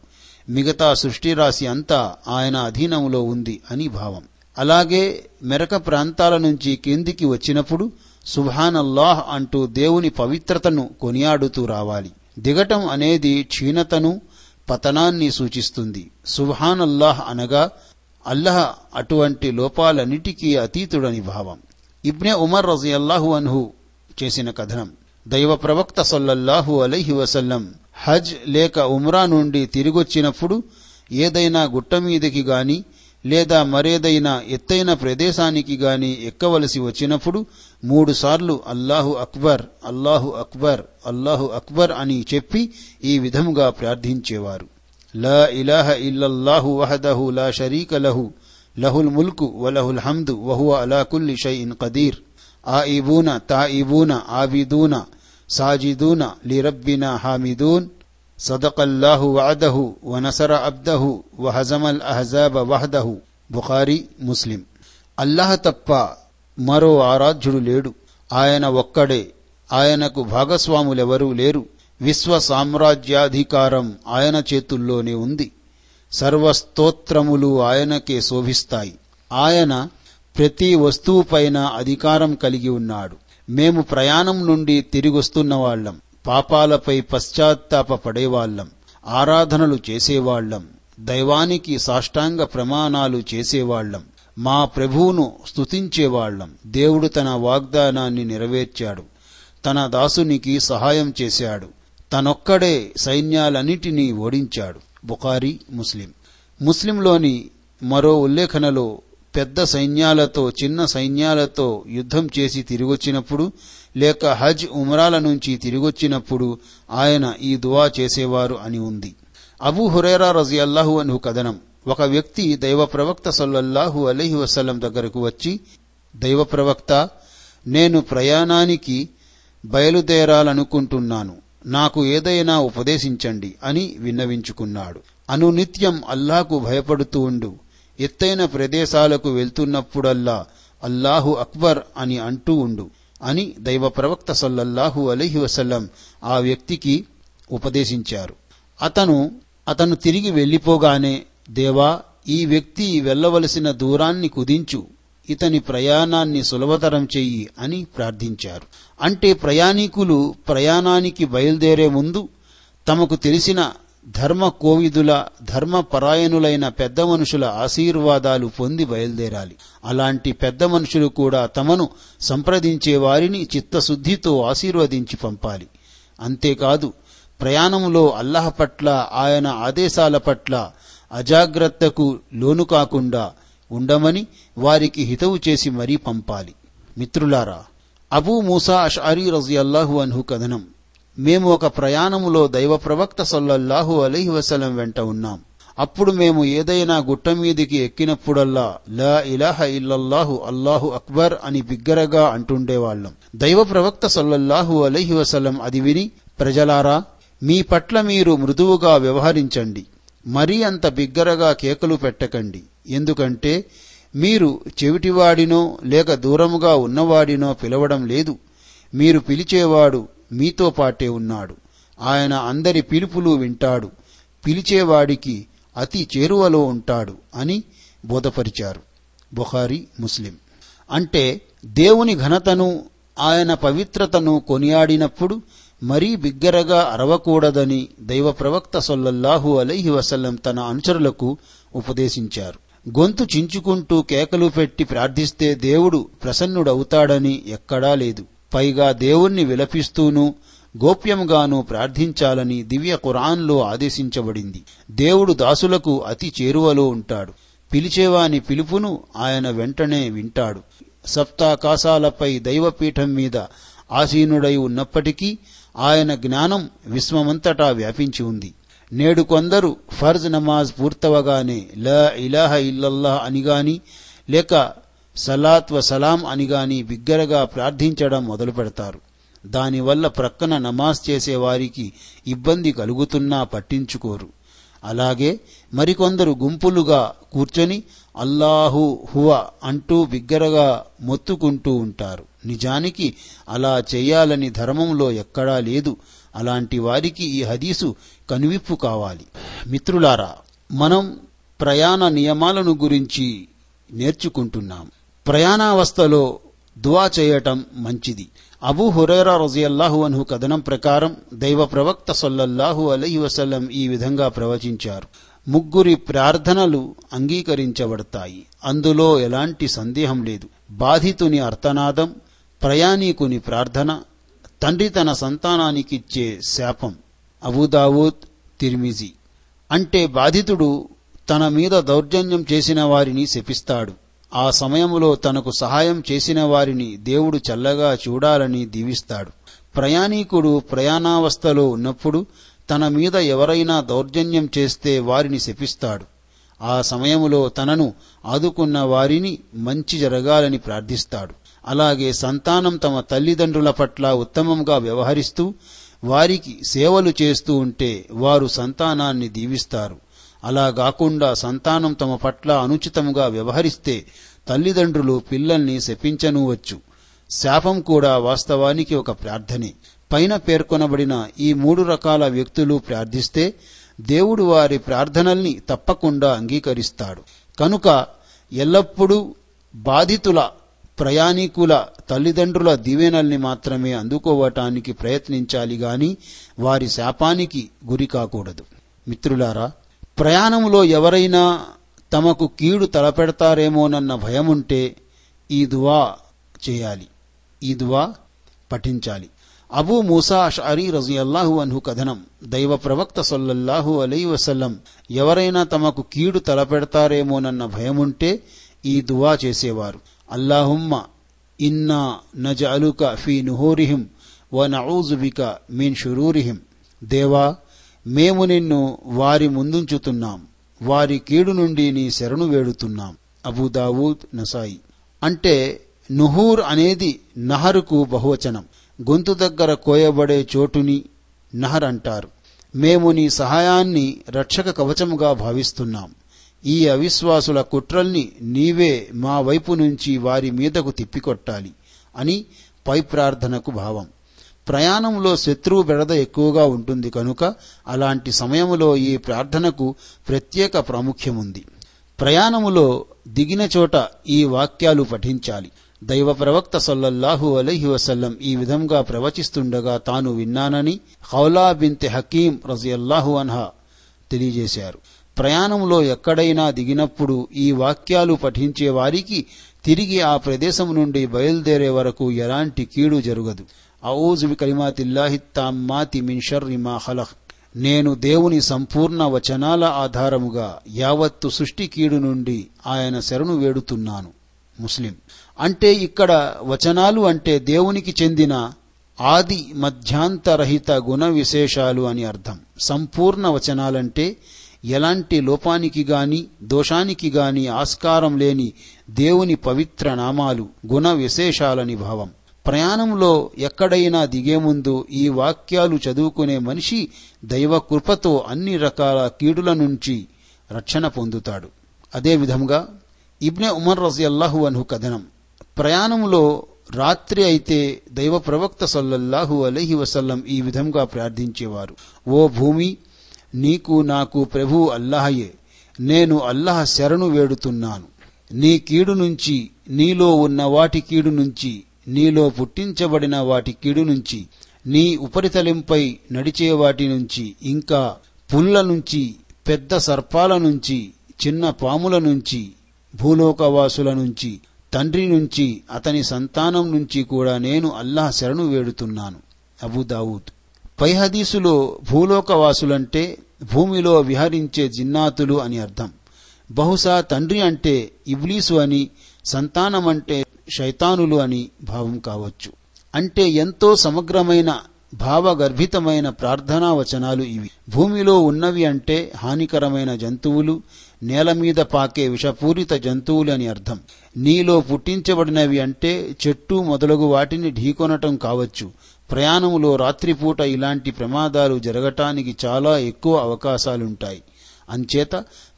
మిగతా సృష్టిరాశి అంతా ఆయన అధీనంలో ఉంది అని భావం. అలాగే మెరక ప్రాంతాల నుంచి కిందికి వచ్చినప్పుడు సుభానల్లాహ్ అంటూ దేవుని పవిత్రతను కొనియాడుతూ రావాలి. దిగటం అనేది క్షీణతను పతనాన్ని సూచిస్తుంది. సుహానల్లాహ్ అనగా అల్లహ అటువంటి లోపాలన్నిటికీ అతీతుడని భావం. ఇబ్నె ఉమర్ రజియల్లాహు అన్హు చేసిన కథనం. దైవ ప్రవక్త సల్లల్లాహు అలైహి వసల్లం హజ్ లేక ఉమ్రా నుండి తిరిగొచ్చినప్పుడు ఏదైనా గుట్ట మీదకి గాని లేదా మరేదైనా ఎత్తైన ప్రదేశానికి గాని ఎక్కవలసి వచ్చినప్పుడు మూడుసార్లు అల్లాహు అక్బర్ అల్లాహు అక్బర్ అల్లాహు అక్బర్ అని చెప్పి ఈ విధముగా ప్రార్థించేవారు. లా ఇలాహ ఇల్లల్లాహు వహదహు లా షరీక లహు లహుల్ ముల్కు వలహుల్ హమ్దు వహువ అలా కుల్లి షైఇన్ కదీర్ ఆయిబూన తాయిబూన ఆబిదూన సాజిదూన లిరబ్బిన హామిదూన్. صدق الله وعده ونصر عبده وهزم الأحزاب وحده బుఖారీ ముస్లిం అల్లాహ్ తప్ప మరో ఆరాధ్యుడు లేడు ఆయన ఒక్కడే ఆయనకు భాగస్వాములెవరూ లేరు విశ్వ సామ్రాజ్యాధికారం ఆయన చేతుల్లోనే ఉంది సర్వస్తోత్రములు ఆయనకే శోభిస్తాయి ఆయన ప్రతి వస్తువుపైన అధికారం కలిగి ఉన్నాడు మేము ప్రయాణం నుండి తిరిగొస్తున్న వాళ్ళం పాపాలపై పశ్చాత్తాప పడేవాళ్ళం ఆరాధనలు చేసేవాళ్ళం దైవానికి సాష్టాంగ ప్రమాణాలు చేసేవాళ్ళం మా ప్రభువును స్తుతించేవాళ్ళం దేవుడు తన వాగ్దానాన్ని నెరవేర్చాడు. తన దాసునికి సహాయం చేశాడు. తనొక్కడే సైన్యాలన్నిటినీ ఓడించాడు. బుఖారీ ముస్లిం. ముస్లింలోని మరో ఉల్లేఖనలో పెద్ద సైన్యాలతో చిన్న సైన్యాలతో యుద్ధం చేసి తిరిగొచ్చినప్పుడు లేక హజ్ ఉమరాల నుంచి తిరిగొచ్చినప్పుడు ఆయన ఈ దువా చేసేవారు అని ఉంది. అబూ హురేరా రజియల్లాహు అను కథనం. ఒక వ్యక్తి దైవ ప్రవక్త సల్లల్లాహు అలీహి వసల్లం దగ్గరకు వచ్చి దైవ ప్రవక్త నేను ప్రయాణానికి బయలుదేరాలనుకుంటున్నాను. నాకు ఏదైనా ఉపదేశించండి అని విన్నవించుకున్నాడు. అనునిత్యం అల్లాహకు భయపడుతూ ఉండు. ఎత్తైన ప్రదేశాలకు వెళ్తున్నప్పుడల్లా అల్లాహు అక్బర్ అని అంటూ ఉండు. అని దైవ ప్రవక్త సల్లల్లాహు అలీహి వసల్లం ఆ వ్యక్తికి ఉపదేశించారు. అతను అతను తిరిగి వెళ్ళిపోగానే దేవా ఈ వ్యక్తి వెళ్ళవలసిన దూరాన్ని కుదించు. ఇతని ప్రయాణాన్ని సులభతరం చెయ్యి అని ప్రార్థించారు. అంటే ప్రయాణికులు ప్రయాణానికి బయలుదేరే ముందు తమకు తెలిసిన ధర్మ కోవిదుల ధర్మపరాయణులైన పెద్ద మనుషుల ఆశీర్వాదాలు పొంది బయలుదేరాలి. అలాంటి పెద్ద మనుషులు కూడా తమను సంప్రదించే వారిని చిత్తశుద్ధితో ఆశీర్వదించి పంపాలి. అంతేకాదు ప్రయాణంలో అల్లహ పట్ల ఆయన ఆదేశాల పట్ల అజాగ్రత్తకు లోను కాకుండా ఉండమని వారికి హితవు చేసి మరీ పంపాలి. మిత్రులారా అబూ మూసా అషారీ రజియల్లాహు అన్హు కథనం. మేము ఒక ప్రయాణములో దైవ ప్రవక్త సల్లల్లాహు అలైహి వసలం వెంట ఉన్నాం. అప్పుడు మేము ఏదైనా గుట్ట మీదికి ఎక్కినప్పుడల్లా లా ఇలాహ ఇల్లల్లాహు అల్లాహు అక్బర్ అని బిగ్గరగా అంటుండేవాళ్ళం దైవ ప్రవక్త సల్లల్లాహు అలైహి వసలం అది విని ప్రజలారా మీ పట్ల మీరు మృదువుగా వ్యవహరించండి. మరీ అంత బిగ్గరగా కేకలు పెట్టకండి. ఎందుకంటే మీరు చెవిటివాడినో లేక దూరముగా ఉన్నవాడినో పిలవడం లేదు. మీరు పిలిచేవాడు మీతో పాటే ఉన్నాడు. ఆయన అందరి పిలుపులు వింటాడు. పిలిచేవాడికి అతి చేరువలో ఉంటాడు అని బోధపరిచారు. బుఖారీ ముస్లిం. అంటే దేవుని ఘనతను ఆయన పవిత్రతను కొనియాడినప్పుడు మరీ బిగ్గరగా అరవకూడదని దైవ ప్రవక్త సొల్లల్లాహు అలైహి వసల్లం తన అనుచరులకు ఉపదేశించారు. గొంతు చించుకుంటూ కేకలు పెట్టి ప్రార్థిస్తే దేవుడు ప్రసన్నుడవుతాడని ఎక్కడా లేదు. పైగా దేవుణ్ణి విలపిస్తూనూ గోప్యంగానూ ప్రార్థించాలని దివ్య ఖురాన్లో ఆదేశించబడింది. దేవుడు దాసులకు అతి చేరువలో ఉంటాడు. పిలిచేవాని పిలుపును ఆయన వెంటనే వింటాడు. సప్తాకాశాలపై దైవపీఠం మీద ఆసీనుడై ఉన్నప్పటికీ ఆయన జ్ఞానం విశ్వమంతటా వ్యాపించి ఉంది. నేడు కొందరు ఫర్జ్ నమాజ్ పూర్తవగానే ల ఇలాహ ఇల్లల్లాహ్ అనిగాని లేక సలాత్ వ సలాం అని గాని బిగ్గరగా ప్రార్థించడం మొదలు పెడతారు. దానివల్ల ప్రక్కన నమాజ్ చేసేవారికి ఇబ్బంది కలుగుతున్నా పట్టించుకోరు. అలాగే మరికొందరు గుంపులుగా కూర్చొని అల్లాహు హువ అంటూ బిగ్గరగా మొత్తుకుంటూ ఉంటారు. నిజానికి అలా చేయాలని ధర్మంలో ఎక్కడా లేదు. అలాంటి వారికి ఈ హదీసు కనువిప్పు కావాలి. మిత్రులారా మనం ప్రయాణ నియమాలను గురించి నేర్చుకుంటున్నాం. ప్రయాణావస్థలో దువా చేయటం మంచిది. అబూ హురేరా రజియల్లాహు అన్హు కథనం ప్రకారం దైవ ప్రవక్త సొల్లల్లాహు అలహి వసల్లం ఈ విధంగా ప్రవచించారు. ముగ్గురి ప్రార్థనలు అంగీకరించబడతాయి. అందులో ఎలాంటి సందేహం లేదు. బాధితుని అర్థనాదం ప్రయాణీకుని ప్రార్థన తండ్రి తన సంతానానికిచ్చే శాపం. అబూదావూద్ తిర్మిజీ. అంటే బాధితుడు తన మీద దౌర్జన్యం చేసిన వారిని శపిస్తాడు. ఆ సమయంలో తనకు సహాయం చేసిన వారిని దేవుడు చల్లగా చూడాలని దీవిస్తాడు. ప్రయాణీకుడు ప్రయాణావస్థలో ఉన్నప్పుడు తన మీద ఎవరైనా దౌర్జన్యం చేస్తే వారిని శపిస్తాడు. ఆ సమయంలో తనను ఆదుకున్న వారిని మంచి జరగాలని ప్రార్థిస్తాడు. అలాగే సంతానం తమ తల్లిదండ్రుల పట్ల ఉత్తమంగా వ్యవహరిస్తూ వారికి సేవలు చేస్తూ ఉంటే వారు సంతానాన్ని దీవిస్తారు. అలా కాకుండా సంతానం తమ పట్ల అనుచితముగా వ్యవహరిస్తే తల్లిదండ్రులు పిల్లల్ని శపించనువచ్చు. శాపం కూడా వాస్తవానికి ఒక ప్రార్థనే. పైన పేర్కొనబడిన ఈ మూడు రకాల వ్యక్తులు ప్రార్థిస్తే దేవుడు వారి ప్రార్థనల్ని తప్పకుండా అంగీకరిస్తాడు. కనుక ఎల్లప్పుడూ బాధితుల ప్రయాణికుల తల్లిదండ్రుల దీవెనల్ని మాత్రమే అందుకోవటానికి ప్రయత్నించాలి గాని వారి శాపానికి గురి కాకూడదు. మిత్రులారా ప్రయాణంలో ఎవరైనా తమకు కీడు తలపెడతారేమోనన్న భయముంటే ఈ దువా చేయాలి. ఈ దువా పఠించాలి. అబూ మూసా అషారీ రజియల్లాహు అన్హు కథనం. దైవ ప్రవక్త సొల్లల్లాహు అలై వసల్లం ఎవరైనా తమకు కీడు తలపెడతారేమోనన్న భయముంటే ఈ దువా చేసేవారు. అల్లాహుమ్మ ఇన్నా నజ అలుక ఫీ నుహోరిహిం వ నఊజుబిక మీన్ షురూరిహిం. దేవా మేము నిన్ను వారి ముందుంచుతున్నాం. వారి కీడు నుండి నీ శరణు వేడుతున్నాం. అబూదావూద్ నసాయి. అంటే నుహూర్ అనేది నహరుకు బహువచనం. గొంతు దగ్గర కోయబడే చోటుని నహర్ అంటారు. మేము నీ సహాయాన్ని రక్షక కవచముగా భావిస్తున్నాం. ఈ అవిశ్వాసుల కుట్రల్ని నీవే మా వైపు నుంచి వారి మీదకు తిప్పికొట్టాలి అని పై ప్రార్థనకు భావం. ప్రయాణంలో శత్రువు బెడద ఎక్కువగా ఉంటుంది కనుక అలాంటి సమయములో ఈ ప్రార్థనకు ప్రత్యేక ప్రాముఖ్యముంది. ప్రయాణములో దిగిన చోట ఈ వాక్యాలు పఠించాలి. దైవ ప్రవక్త సల్లల్లాహు అలైహి వసల్లం ఈ విధంగా ప్రవచిస్తుండగా తాను విన్నానని హౌలా బింతె హకీం రజియల్లాహు అన్హా తెలియజేశారు. ప్రయాణంలో ఎక్కడైనా దిగినప్పుడు ఈ వాక్యాలు పఠించే వారికి తిరిగి ఆ ప్రదేశం నుండి బయలుదేరే వరకు ఎలాంటి కీడు జరగదు. ఔజుబి కలిమాతిల్లాహి తామ్మాతి మిన్ షర్రి మా ఖలఖ్ నేను దేవుని సంపూర్ణ వచనాల ఆధారముగా యావత్తు సృష్టి కీడు నుండి ఆయన శరణు వేడుతున్నాను. ముస్లిం. అంటే ఇక్కడ వచనాలు అంటే దేవునికి చెందిన ఆది మధ్యాంతరహిత గుణ విశేషాలు అని అర్థం. సంపూర్ణ వచనాలంటే ఎలాంటి లోపానికి గాని దోషానికి గాని ఆస్కారం లేని దేవుని పవిత్ర నామాలు గుణ విశేషాలని భావం. ప్రయాణంలో ఎక్కడైనా దిగే ముందు ఈ వాక్యాలు చదువుకునే మనిషి దైవ కృపతో అన్ని రకాల కీడుల నుంచి రక్షణ పొందుతాడు. అదేవిధంగా ఇబ్నె ఉమర్ రజియల్లాహు అన్హు కథనం. ప్రయాణంలో రాత్రి అయితే దైవ ప్రవక్త సల్లల్లాహు అలహి వసల్లం ఈ విధంగా ప్రార్థించేవారు. ఓ భూమి నీకు నాకు ప్రభు అల్లాహయే. నేను అల్లాహ శరణు వేడుతున్నాను. నీ కీడు నుంచి నీలో ఉన్న వాటి కీడు నుంచి నీలో పుట్టించబడిన వాటి కీడు నుంచి నీ ఉపరితలంపై నడిచే వాటి నుంచి ఇంకా పుల్ల నుంచి పెద్ద సర్పాల నుంచి చిన్న పాముల నుంచి భూలోకవాసుల నుంచి తండ్రి నుంచి అతని సంతానం నుంచి కూడా నేను అల్లాహ్ శరణు వేడుతున్నాను. అబుదావుద్ పై హదీసులో భూలోకవాసులంటే భూమిలో విహరించే జిన్నాతులు అని అర్థం. బహుశా తండ్రి అంటే ఇబ్లీసు అని సంతానం అంటే శైతానులు అని భావం కావచ్చు. అంటే ఎంతో సమగ్రమైన భావగర్భితమైన ప్రార్థనా వచనాలు ఇవి. భూమిలో ఉన్నవి అంటే హానికరమైన జంతువులు నేల మీద పాకే విషపూరిత జంతువులు అని అర్థం. నీలో పుట్టించబడినవి అంటే చెట్టు మొదలగు వాటిని ఢీకొనటం కావచ్చు. ప్రయాణములో రాత్రిపూట ఇలాంటి ప్రమాదాలు జరగటానికి చాలా ఎక్కువ అవకాశాలుంటాయి. అంచేత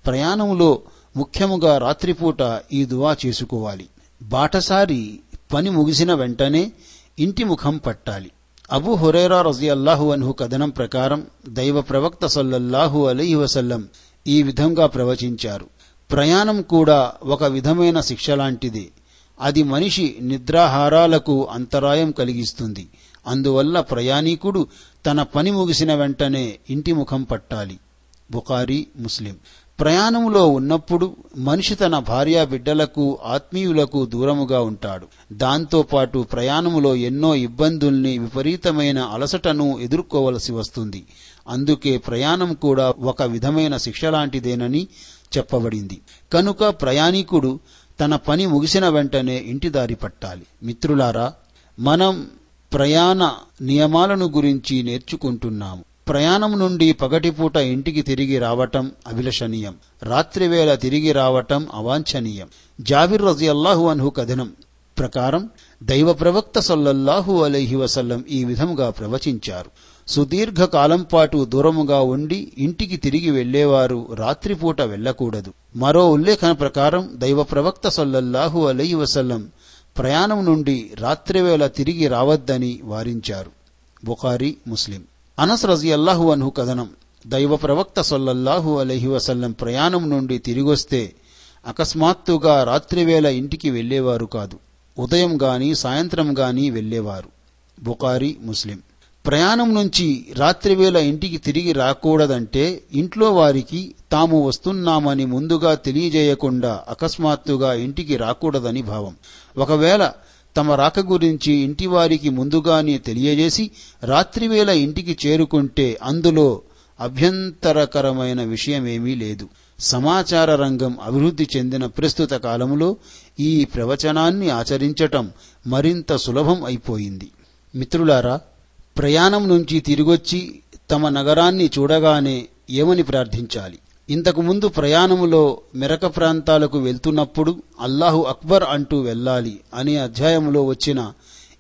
ప్రయాణములో ముఖ్యముగా రాత్రిపూట ఈ దువా చేసుకోవాలి. బాటసారి పని ముగిసిన వెంటనే ఇంటి ముఖం పట్టాలి. అబు హురైరా రజియల్లాహు అన్హు కథనం ప్రకారం దైవ ప్రవక్త సల్లల్లాహు అలీ వసల్లం ఈ విధంగా ప్రవచించారు. ప్రయాణం కూడా ఒక విధమైన శిక్ష లాంటిదే. అది మనిషి నిద్రాహారాలకు అంతరాయం కలిగిస్తుంది. అందువల్ల ప్రయాణీకుడు తన పని ముగిసిన వెంటనే ఇంటి ముఖం పట్టాలి. బుకారి ముస్లిం. ప్రయాణంలో ఉన్నప్పుడు మనిషి తన భార్యా బిడ్డలకు ఆత్మీయులకు దూరముగా ఉంటాడు. దాంతోపాటు ప్రయాణములో ఎన్నో ఇబ్బందుల్ని విపరీతమైన అలసటను ఎదుర్కోవలసి వస్తుంది. అందుకే ప్రయాణం కూడా ఒక విధమైన శిక్ష లాంటిదేనని చెప్పబడింది. కనుక ప్రయాణికుడు తన పని ముగిసిన వెంటనే ఇంటి దారి పట్టాలి. మిత్రులారా మనం ప్రయాణ నియమాలను గురించి నేర్చుకుంటున్నాము. ప్రయాణం నుండి పగటిపూట ఇంటికి తిరిగి రావటం అభిలషణీయం. రాత్రివేళ తిరిగి రావటం అవాంఛనీయం. జాబిర్ రజియల్లాహు అన్హు కథనం ప్రకారం దైవ ప్రవక్త సల్లల్లాహు అలైహి వసల్లం ఈ విధంగా ప్రవచించారు. సుదీర్ఘ కాలం పాటు దూరముగా ఉండి ఇంటికి తిరిగి వెళ్ళేవారు రాత్రిపూట వెళ్ళకూడదు మరో ఉల్లేఖన ప్రకారం దైవ ప్రవక్త సల్లల్లాహు అలైహి వసల్లం ప్రయాణం నుండి రాత్రివేళ తిరిగి రావద్దని వారించారు. బుఖారీ ముస్లిం. అనస్ రజియల్లాహు అన్హు కథనం. దైవ ప్రవక్త సొల్లల్లాహు అలహి వసల్లం ప్రయాణం నుండి తిరిగొస్తే అకస్మాత్తుగా రాత్రివేళ ఇంటికి వెళ్ళేవారు కాదు. ఉదయం గాని సాయంత్రం గాని వెళ్ళేవారు బుకారి ముస్లిం. ప్రయాణం నుంచి రాత్రివేళ ఇంటికి తిరిగి రాకూడదంటే ఇంట్లో వారికి తాము వస్తున్నామని ముందుగా తెలియజేయకుండా అకస్మాత్తుగా ఇంటికి రాకూడదని భావం. ఒకవేళ తమ రాక గురించి ఇంటివారికి ముందుగానే తెలియజేసి రాత్రివేళ ఇంటికి చేరుకుంటే అందులో అభ్యంతరకరమైన విషయమేమీ లేదు. సమాచార రంగం అభివృద్ధి చెందిన ప్రస్తుత కాలంలో ఈ ప్రవచనాన్ని ఆచరించటం మరింత సులభం అయిపోయింది. మిత్రులారా ప్రయాణం నుంచి తిరిగొచ్చి తమ నగరాన్ని చూడగానే ఏమని ప్రార్థించాలి? ఇంతకుముందు ప్రయాణములో మెరక ప్రాంతాలకు వెళ్తున్నప్పుడు అల్లాహు అక్బర్ అంటూ వెళ్ళాలి అనే అధ్యాయంలో వచ్చిన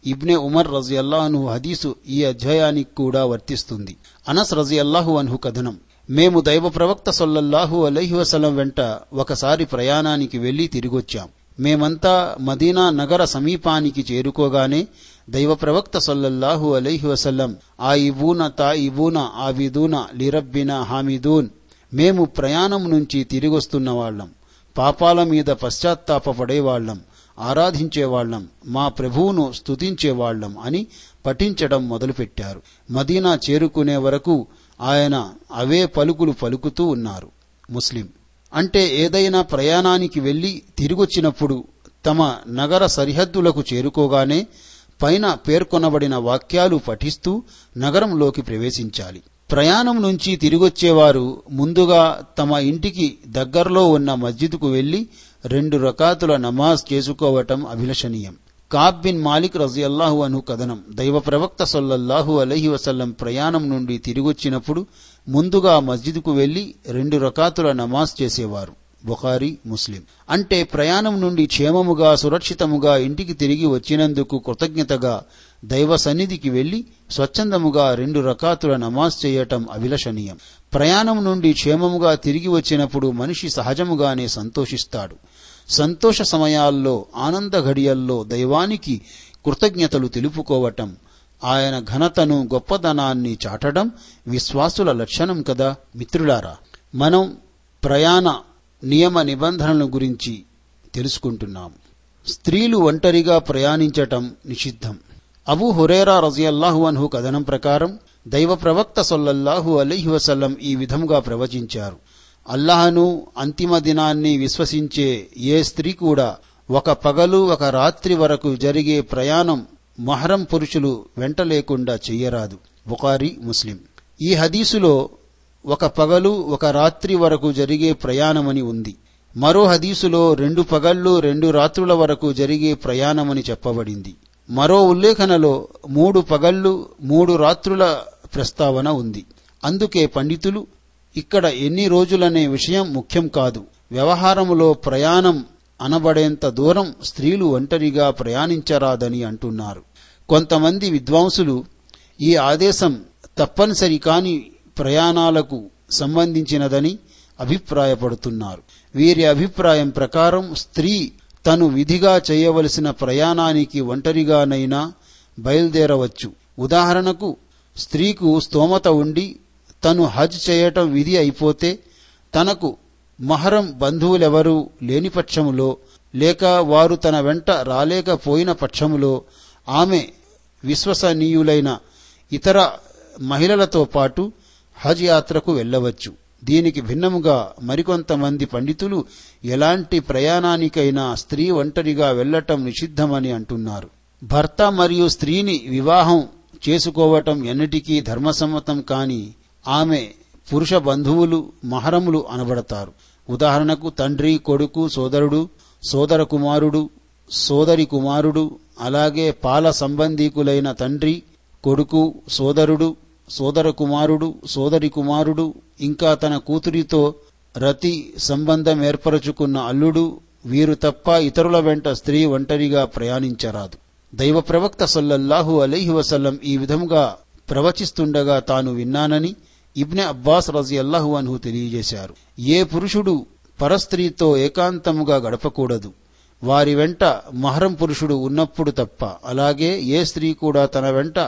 ఇబ్నె ఉమర్ రజియల్లాహను హదీసు ఈ అధ్యాయానికి కూడా వర్తిస్తుంది. అనస్ రజియల్లాహు అన్హు కథనం. మేము దైవ ప్రవక్త సొల్లల్లాహు అలైహి వసలం వెంట ఒకసారి ప్రయాణానికి వెళ్ళి తిరిగొచ్చాం. మేమంతా మదీనా నగర సమీపానికి చేరుకోగానే దైవ ప్రవక్త సొల్లల్లాహు అలైహి వసల్లం ఆ ఇబూన తా ఇబూన ఆవిదూన లిరబ్బిన హామిదూన్ మేము ప్రయాణం నుంచి తిరిగొస్తున్న వాళ్ళం. పాపాల మీద పశ్చాత్తాపపడేవాళ్ళం ఆరాధించేవాళ్ళం మా ప్రభువును స్తుతించేవాళ్ళం అని పఠించడం మొదలుపెట్టారు. మదీనా చేరుకునే వరకు ఆయన అవే పలుకులు పలుకుతూ ఉన్నారు. ముస్లిం. అంటే ఏదైనా ప్రయాణానికి వెళ్ళి తిరిగొచ్చినప్పుడు తమ నగర సరిహద్దులకు చేరుకోగానే పైన పేర్కొనబడిన వాక్యాలు పఠిస్తూ నగరంలోకి ప్రవేశించాలి. ప్రయాణం నుంచి తిరిగొచ్చేవారు ముందుగా తమ ఇంటికి దగ్గరలో ఉన్న మస్జిద్కు వెళ్ళి రెండు రకాతుల నమాజ్ చేసుకోవటం అభిలషణీయం. కాబ్ బిన్ మాలిక్ రజియల్లాహు అను కథనం. దైవ ప్రవక్త సొల్లల్లాహు అలహి వసల్లం ప్రయాణం నుండి తిరిగొచ్చినప్పుడు ముందుగా మస్జిద్కు వెళ్ళి రెండు రకాతుల నమాజ్ చేసేవారు. బుఖారీ ముస్లిం. అంటే ప్రయాణం నుండి క్షేమముగా సురక్షితముగా ఇంటికి తిరిగి వచ్చినందుకు కృతజ్ఞతగా దైవ సన్నిధికి వెళ్ళి స్వచ్ఛందముగా రెండు రకాతుల నమాజ్ చేయటం అభిలషణీయం. ప్రయాణం నుండి క్షేమముగా తిరిగి వచ్చినప్పుడు మనిషి సహజముగానే సంతోషిస్తాడు. సంతోష సమయాల్లో ఆనంద ఘడియల్లో దైవానికి కృతజ్ఞతలు తెలుపుకోవటం ఆయన ఘనతను గొప్పదనాన్ని చాటడం విశ్వాసుల లక్షణం కదా మిత్రులారా. మనం ప్రయాణ నియమ నిబంధనల గురించి తెలుసుకుంటున్నాం. స్త్రీలు ఒంటరిగా ప్రయాణించటం నిషిద్ధం. అబూ హురేరా రజియల్లాహు అన్హు కథనం ప్రకారం దైవ ప్రవక్త సొల్లల్లాహు అలీహి వసల్లం ఈ విధంగా ప్రవచించారు. అల్లాహను అంతిమ దినాన్ని విశ్వసించే ఏ స్త్రీ కూడా ఒక పగలు ఒక రాత్రి వరకు జరిగే ప్రయాణం మహరం పురుషులు వెంట లేకుండా చెయ్యరాదు. బుకారి ముస్లిం. ఈ హదీసులో ఒక పగలు ఒక రాత్రి వరకు జరిగే ప్రయాణమని ఉంది. మరో హదీసులో రెండు పగళ్ళు రెండు రాత్రుల వరకు జరిగే ప్రయాణమని చెప్పబడింది. మరో ఉల్లేఖనలో మూడు పగళ్ళు మూడు రాత్రుల ప్రస్తావన ఉంది. అందుకే పండితులు ఇక్కడ ఎన్ని రోజులనే విషయం ముఖ్యం కాదు. వ్యవహారములో ప్రయాణం అనబడేంత దూరం స్త్రీలు ఒంటరిగా ప్రయాణించరాదని అంటున్నారు. కొంతమంది విద్వాంసులు ఈ ఆదేశం తప్పనిసరి కాని ప్రయాణాలకు సంబంధించినదని అభిప్రాయపడుతున్నారు. వీరి అభిప్రాయం ప్రకారం స్త్రీ తను విధిగా చేయవలసిన ప్రయాణానికి ఒంటరిగానైనా బయలుదేరవచ్చు. ఉదాహరణకు స్త్రీకు స్తోమత ఉండి తను హజ్ చేయటం విధి అయిపోతే తనకు మహరం బంధువులెవరూ లేని పక్షములో లేక వారు తన వెంట రాలేకపోయిన పక్షములో ఆమె విశ్వసనీయులైన ఇతర మహిళలతో పాటు హజ్ యాత్రకు వెళ్ళవచ్చు. దీనికి భిన్నముగా మరికొంతమంది పండితులు ఎలాంటి ప్రయాణానికైనా స్త్రీ ఒంటరిగా వెళ్ళటం నిషిద్ధమని అంటున్నారు. భర్త మరియు స్త్రీని వివాహం చేసుకోవటం ఎన్నటికీ ధర్మసమ్మతం కాని ఆమె పురుష బంధువులు మహరములు అనబడతారు. ఉదాహరణకు తండ్రి కొడుకు సోదరుడు సోదర కుమారుడు సోదరి కుమారుడు అలాగే పాల సంబంధీకులైన తండ్రి కొడుకు సోదరుడు సోదర కుమారుడు సోదరి కుమారుడు ఇంకా తన కూతురితో రతి సంబంధం ఏర్పరచుకున్న అల్లుడు వీరు తప్ప ఇతరుల వెంట స్త్రీ ఒంటరిగా ప్రయాణించరాదు. దైవ ప్రవక్త సల్లల్లాహు అలీహి వసల్లం ఈ విధంగా ప్రవచిస్తుండగా తాను విన్నానని ఇబ్నె అబ్బాస్ రజియల్లాహు అన్హు తెలియజేశారు. ఏ పురుషుడు పరస్త్రీతో ఏకాంతముగా గడపకూడదు. వారి వెంట మహరం పురుషుడు ఉన్నప్పుడు తప్ప. అలాగే ఏ స్త్రీ కూడా తన వెంట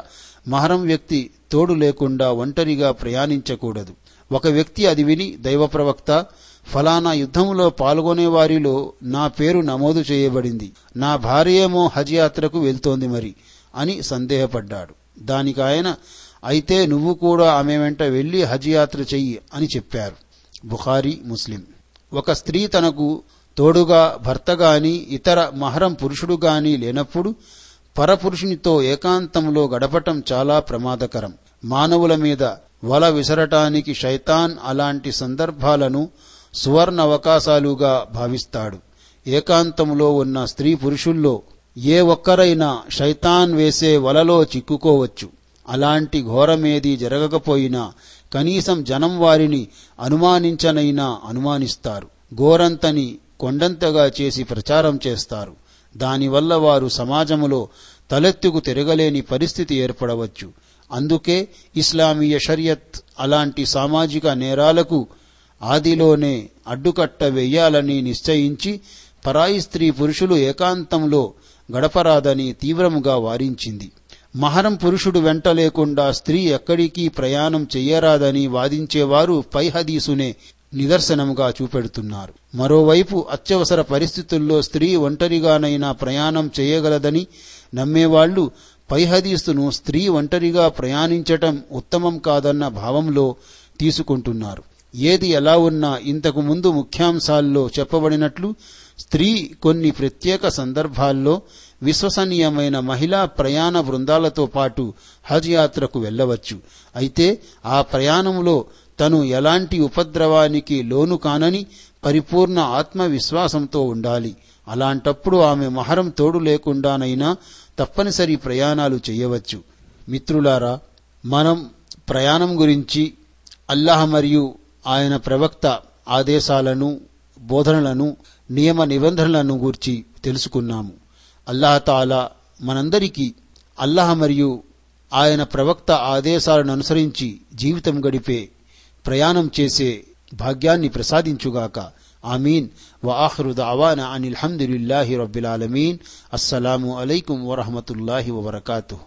మహరం వ్యక్తి తోడు లేకుండా ఒంటరిగా ప్రయాణించకూడదు. ఒక వ్యక్తి అది విని దైవప్రవక్త ఫలానా యుద్ధంలో పాల్గొనే వారిలో నా పేరు నమోదు చేయబడింది. నా భార్యేమో హజ్ యాత్రకు వెళ్తోంది మరి అని సందేహపడ్డాడు. దానికి ఆయన అయితే నువ్వు కూడా ఆమె వెంట వెళ్ళి హజ్ యాత్ర చెయ్యి అని చెప్పారు. బుఖారీ ముస్లిం. ఒక స్త్రీ తనకు తోడుగా భర్త గాని ఇతర మహరం పురుషుడు గాని లేనప్పుడు పరపురుషునితో ఏకాంతంలో గడపటం చాలా ప్రమాదకరం. మానవుల మీద వల విసరటానికి శైతాన్ అలాంటి సందర్భాలను సువర్ణ అవకాశాలుగా భావిస్తాడు. ఏకాంతంలో ఉన్న స్త్రీ పురుషుల్లో ఏ ఒక్కరైనా శైతాన్ వేసే వలలో చిక్కుకోవచ్చు. అలాంటి ఘోరమేది జరగకపోయినా కనీసం జనం వారిని అనుమానించనైనా అనుమానిస్తారు. గోరంతని కొండంతగా చేసి ప్రచారం చేస్తారు. దానివల్ల వారు సమాజములో తలెత్తుకు తిరగలేని పరిస్థితి ఏర్పడవచ్చు. అందుకే ఇస్లామీయ షరియత్ అలాంటి సామాజిక నేరాలకు ఆదిలోనే అడ్డుకట్ట వేయాలని నిశ్చయించి పరాయి స్త్రీ పురుషులు ఏకాంతంలో గడపరాదని తీవ్రముగా వారించింది. మహరం పురుషుడు వెంట లేకుండా స్త్రీ ఎక్కడికి ప్రయాణం చెయ్యరాదని వాదించేవారు పై హదీసునే నిదర్శనముగా చూపెడుతున్నారు. మరోవైపు అత్యవసర పరిస్థితుల్లో స్త్రీ ఒంటరిగానైనా ప్రయాణం చేయగలదని నమ్మేవాళ్ళు పైహదీసును స్త్రీ ఒంటరిగా ప్రయాణించటం ఉత్తమం కాదన్న భావంలో తీసుకుంటున్నారు. ఏది ఎలా ఉన్నా ఇంతకు ముందు ముఖ్యాంశాల్లో చెప్పబడినట్లు స్త్రీ కొన్ని ప్రత్యేక సందర్భాల్లో విశ్వసనీయమైన మహిళా ప్రయాణ బృందాలతో పాటు హజ్ యాత్రకు వెళ్ళవచ్చు. అయితే ఆ ప్రయాణంలో తను ఎలాంటి ఉపద్రవానికి లోను కానని పరిపూర్ణ ఆత్మవిశ్వాసంతో ఉండాలి. అలాంటప్పుడు ఆమె మహరం తోడు లేకుండానైనా తప్పనిసరి ప్రయాణాలు చేయవచ్చు. మిత్రులారా మనం ప్రయాణం గురించి అల్లాహ్ మరియు ఆయన ప్రవక్త ఆదేశాలను బోధనలను నియమ నిబంధనలను గూర్చి తెలుసుకున్నాము. అల్లాహతాలా మనందరికీ అల్లాహ్ మరియు ఆయన ప్రవక్త ఆదేశాలను అనుసరించి జీవితం గడిపే ప్రయాణం చేసే భాగ్యాన్ని ప్రసాదించుగాక ఆమీన్ وآخر دعوانا عن الحمد لله رب العالمين السلام عليكم ورحمة الله وبركاته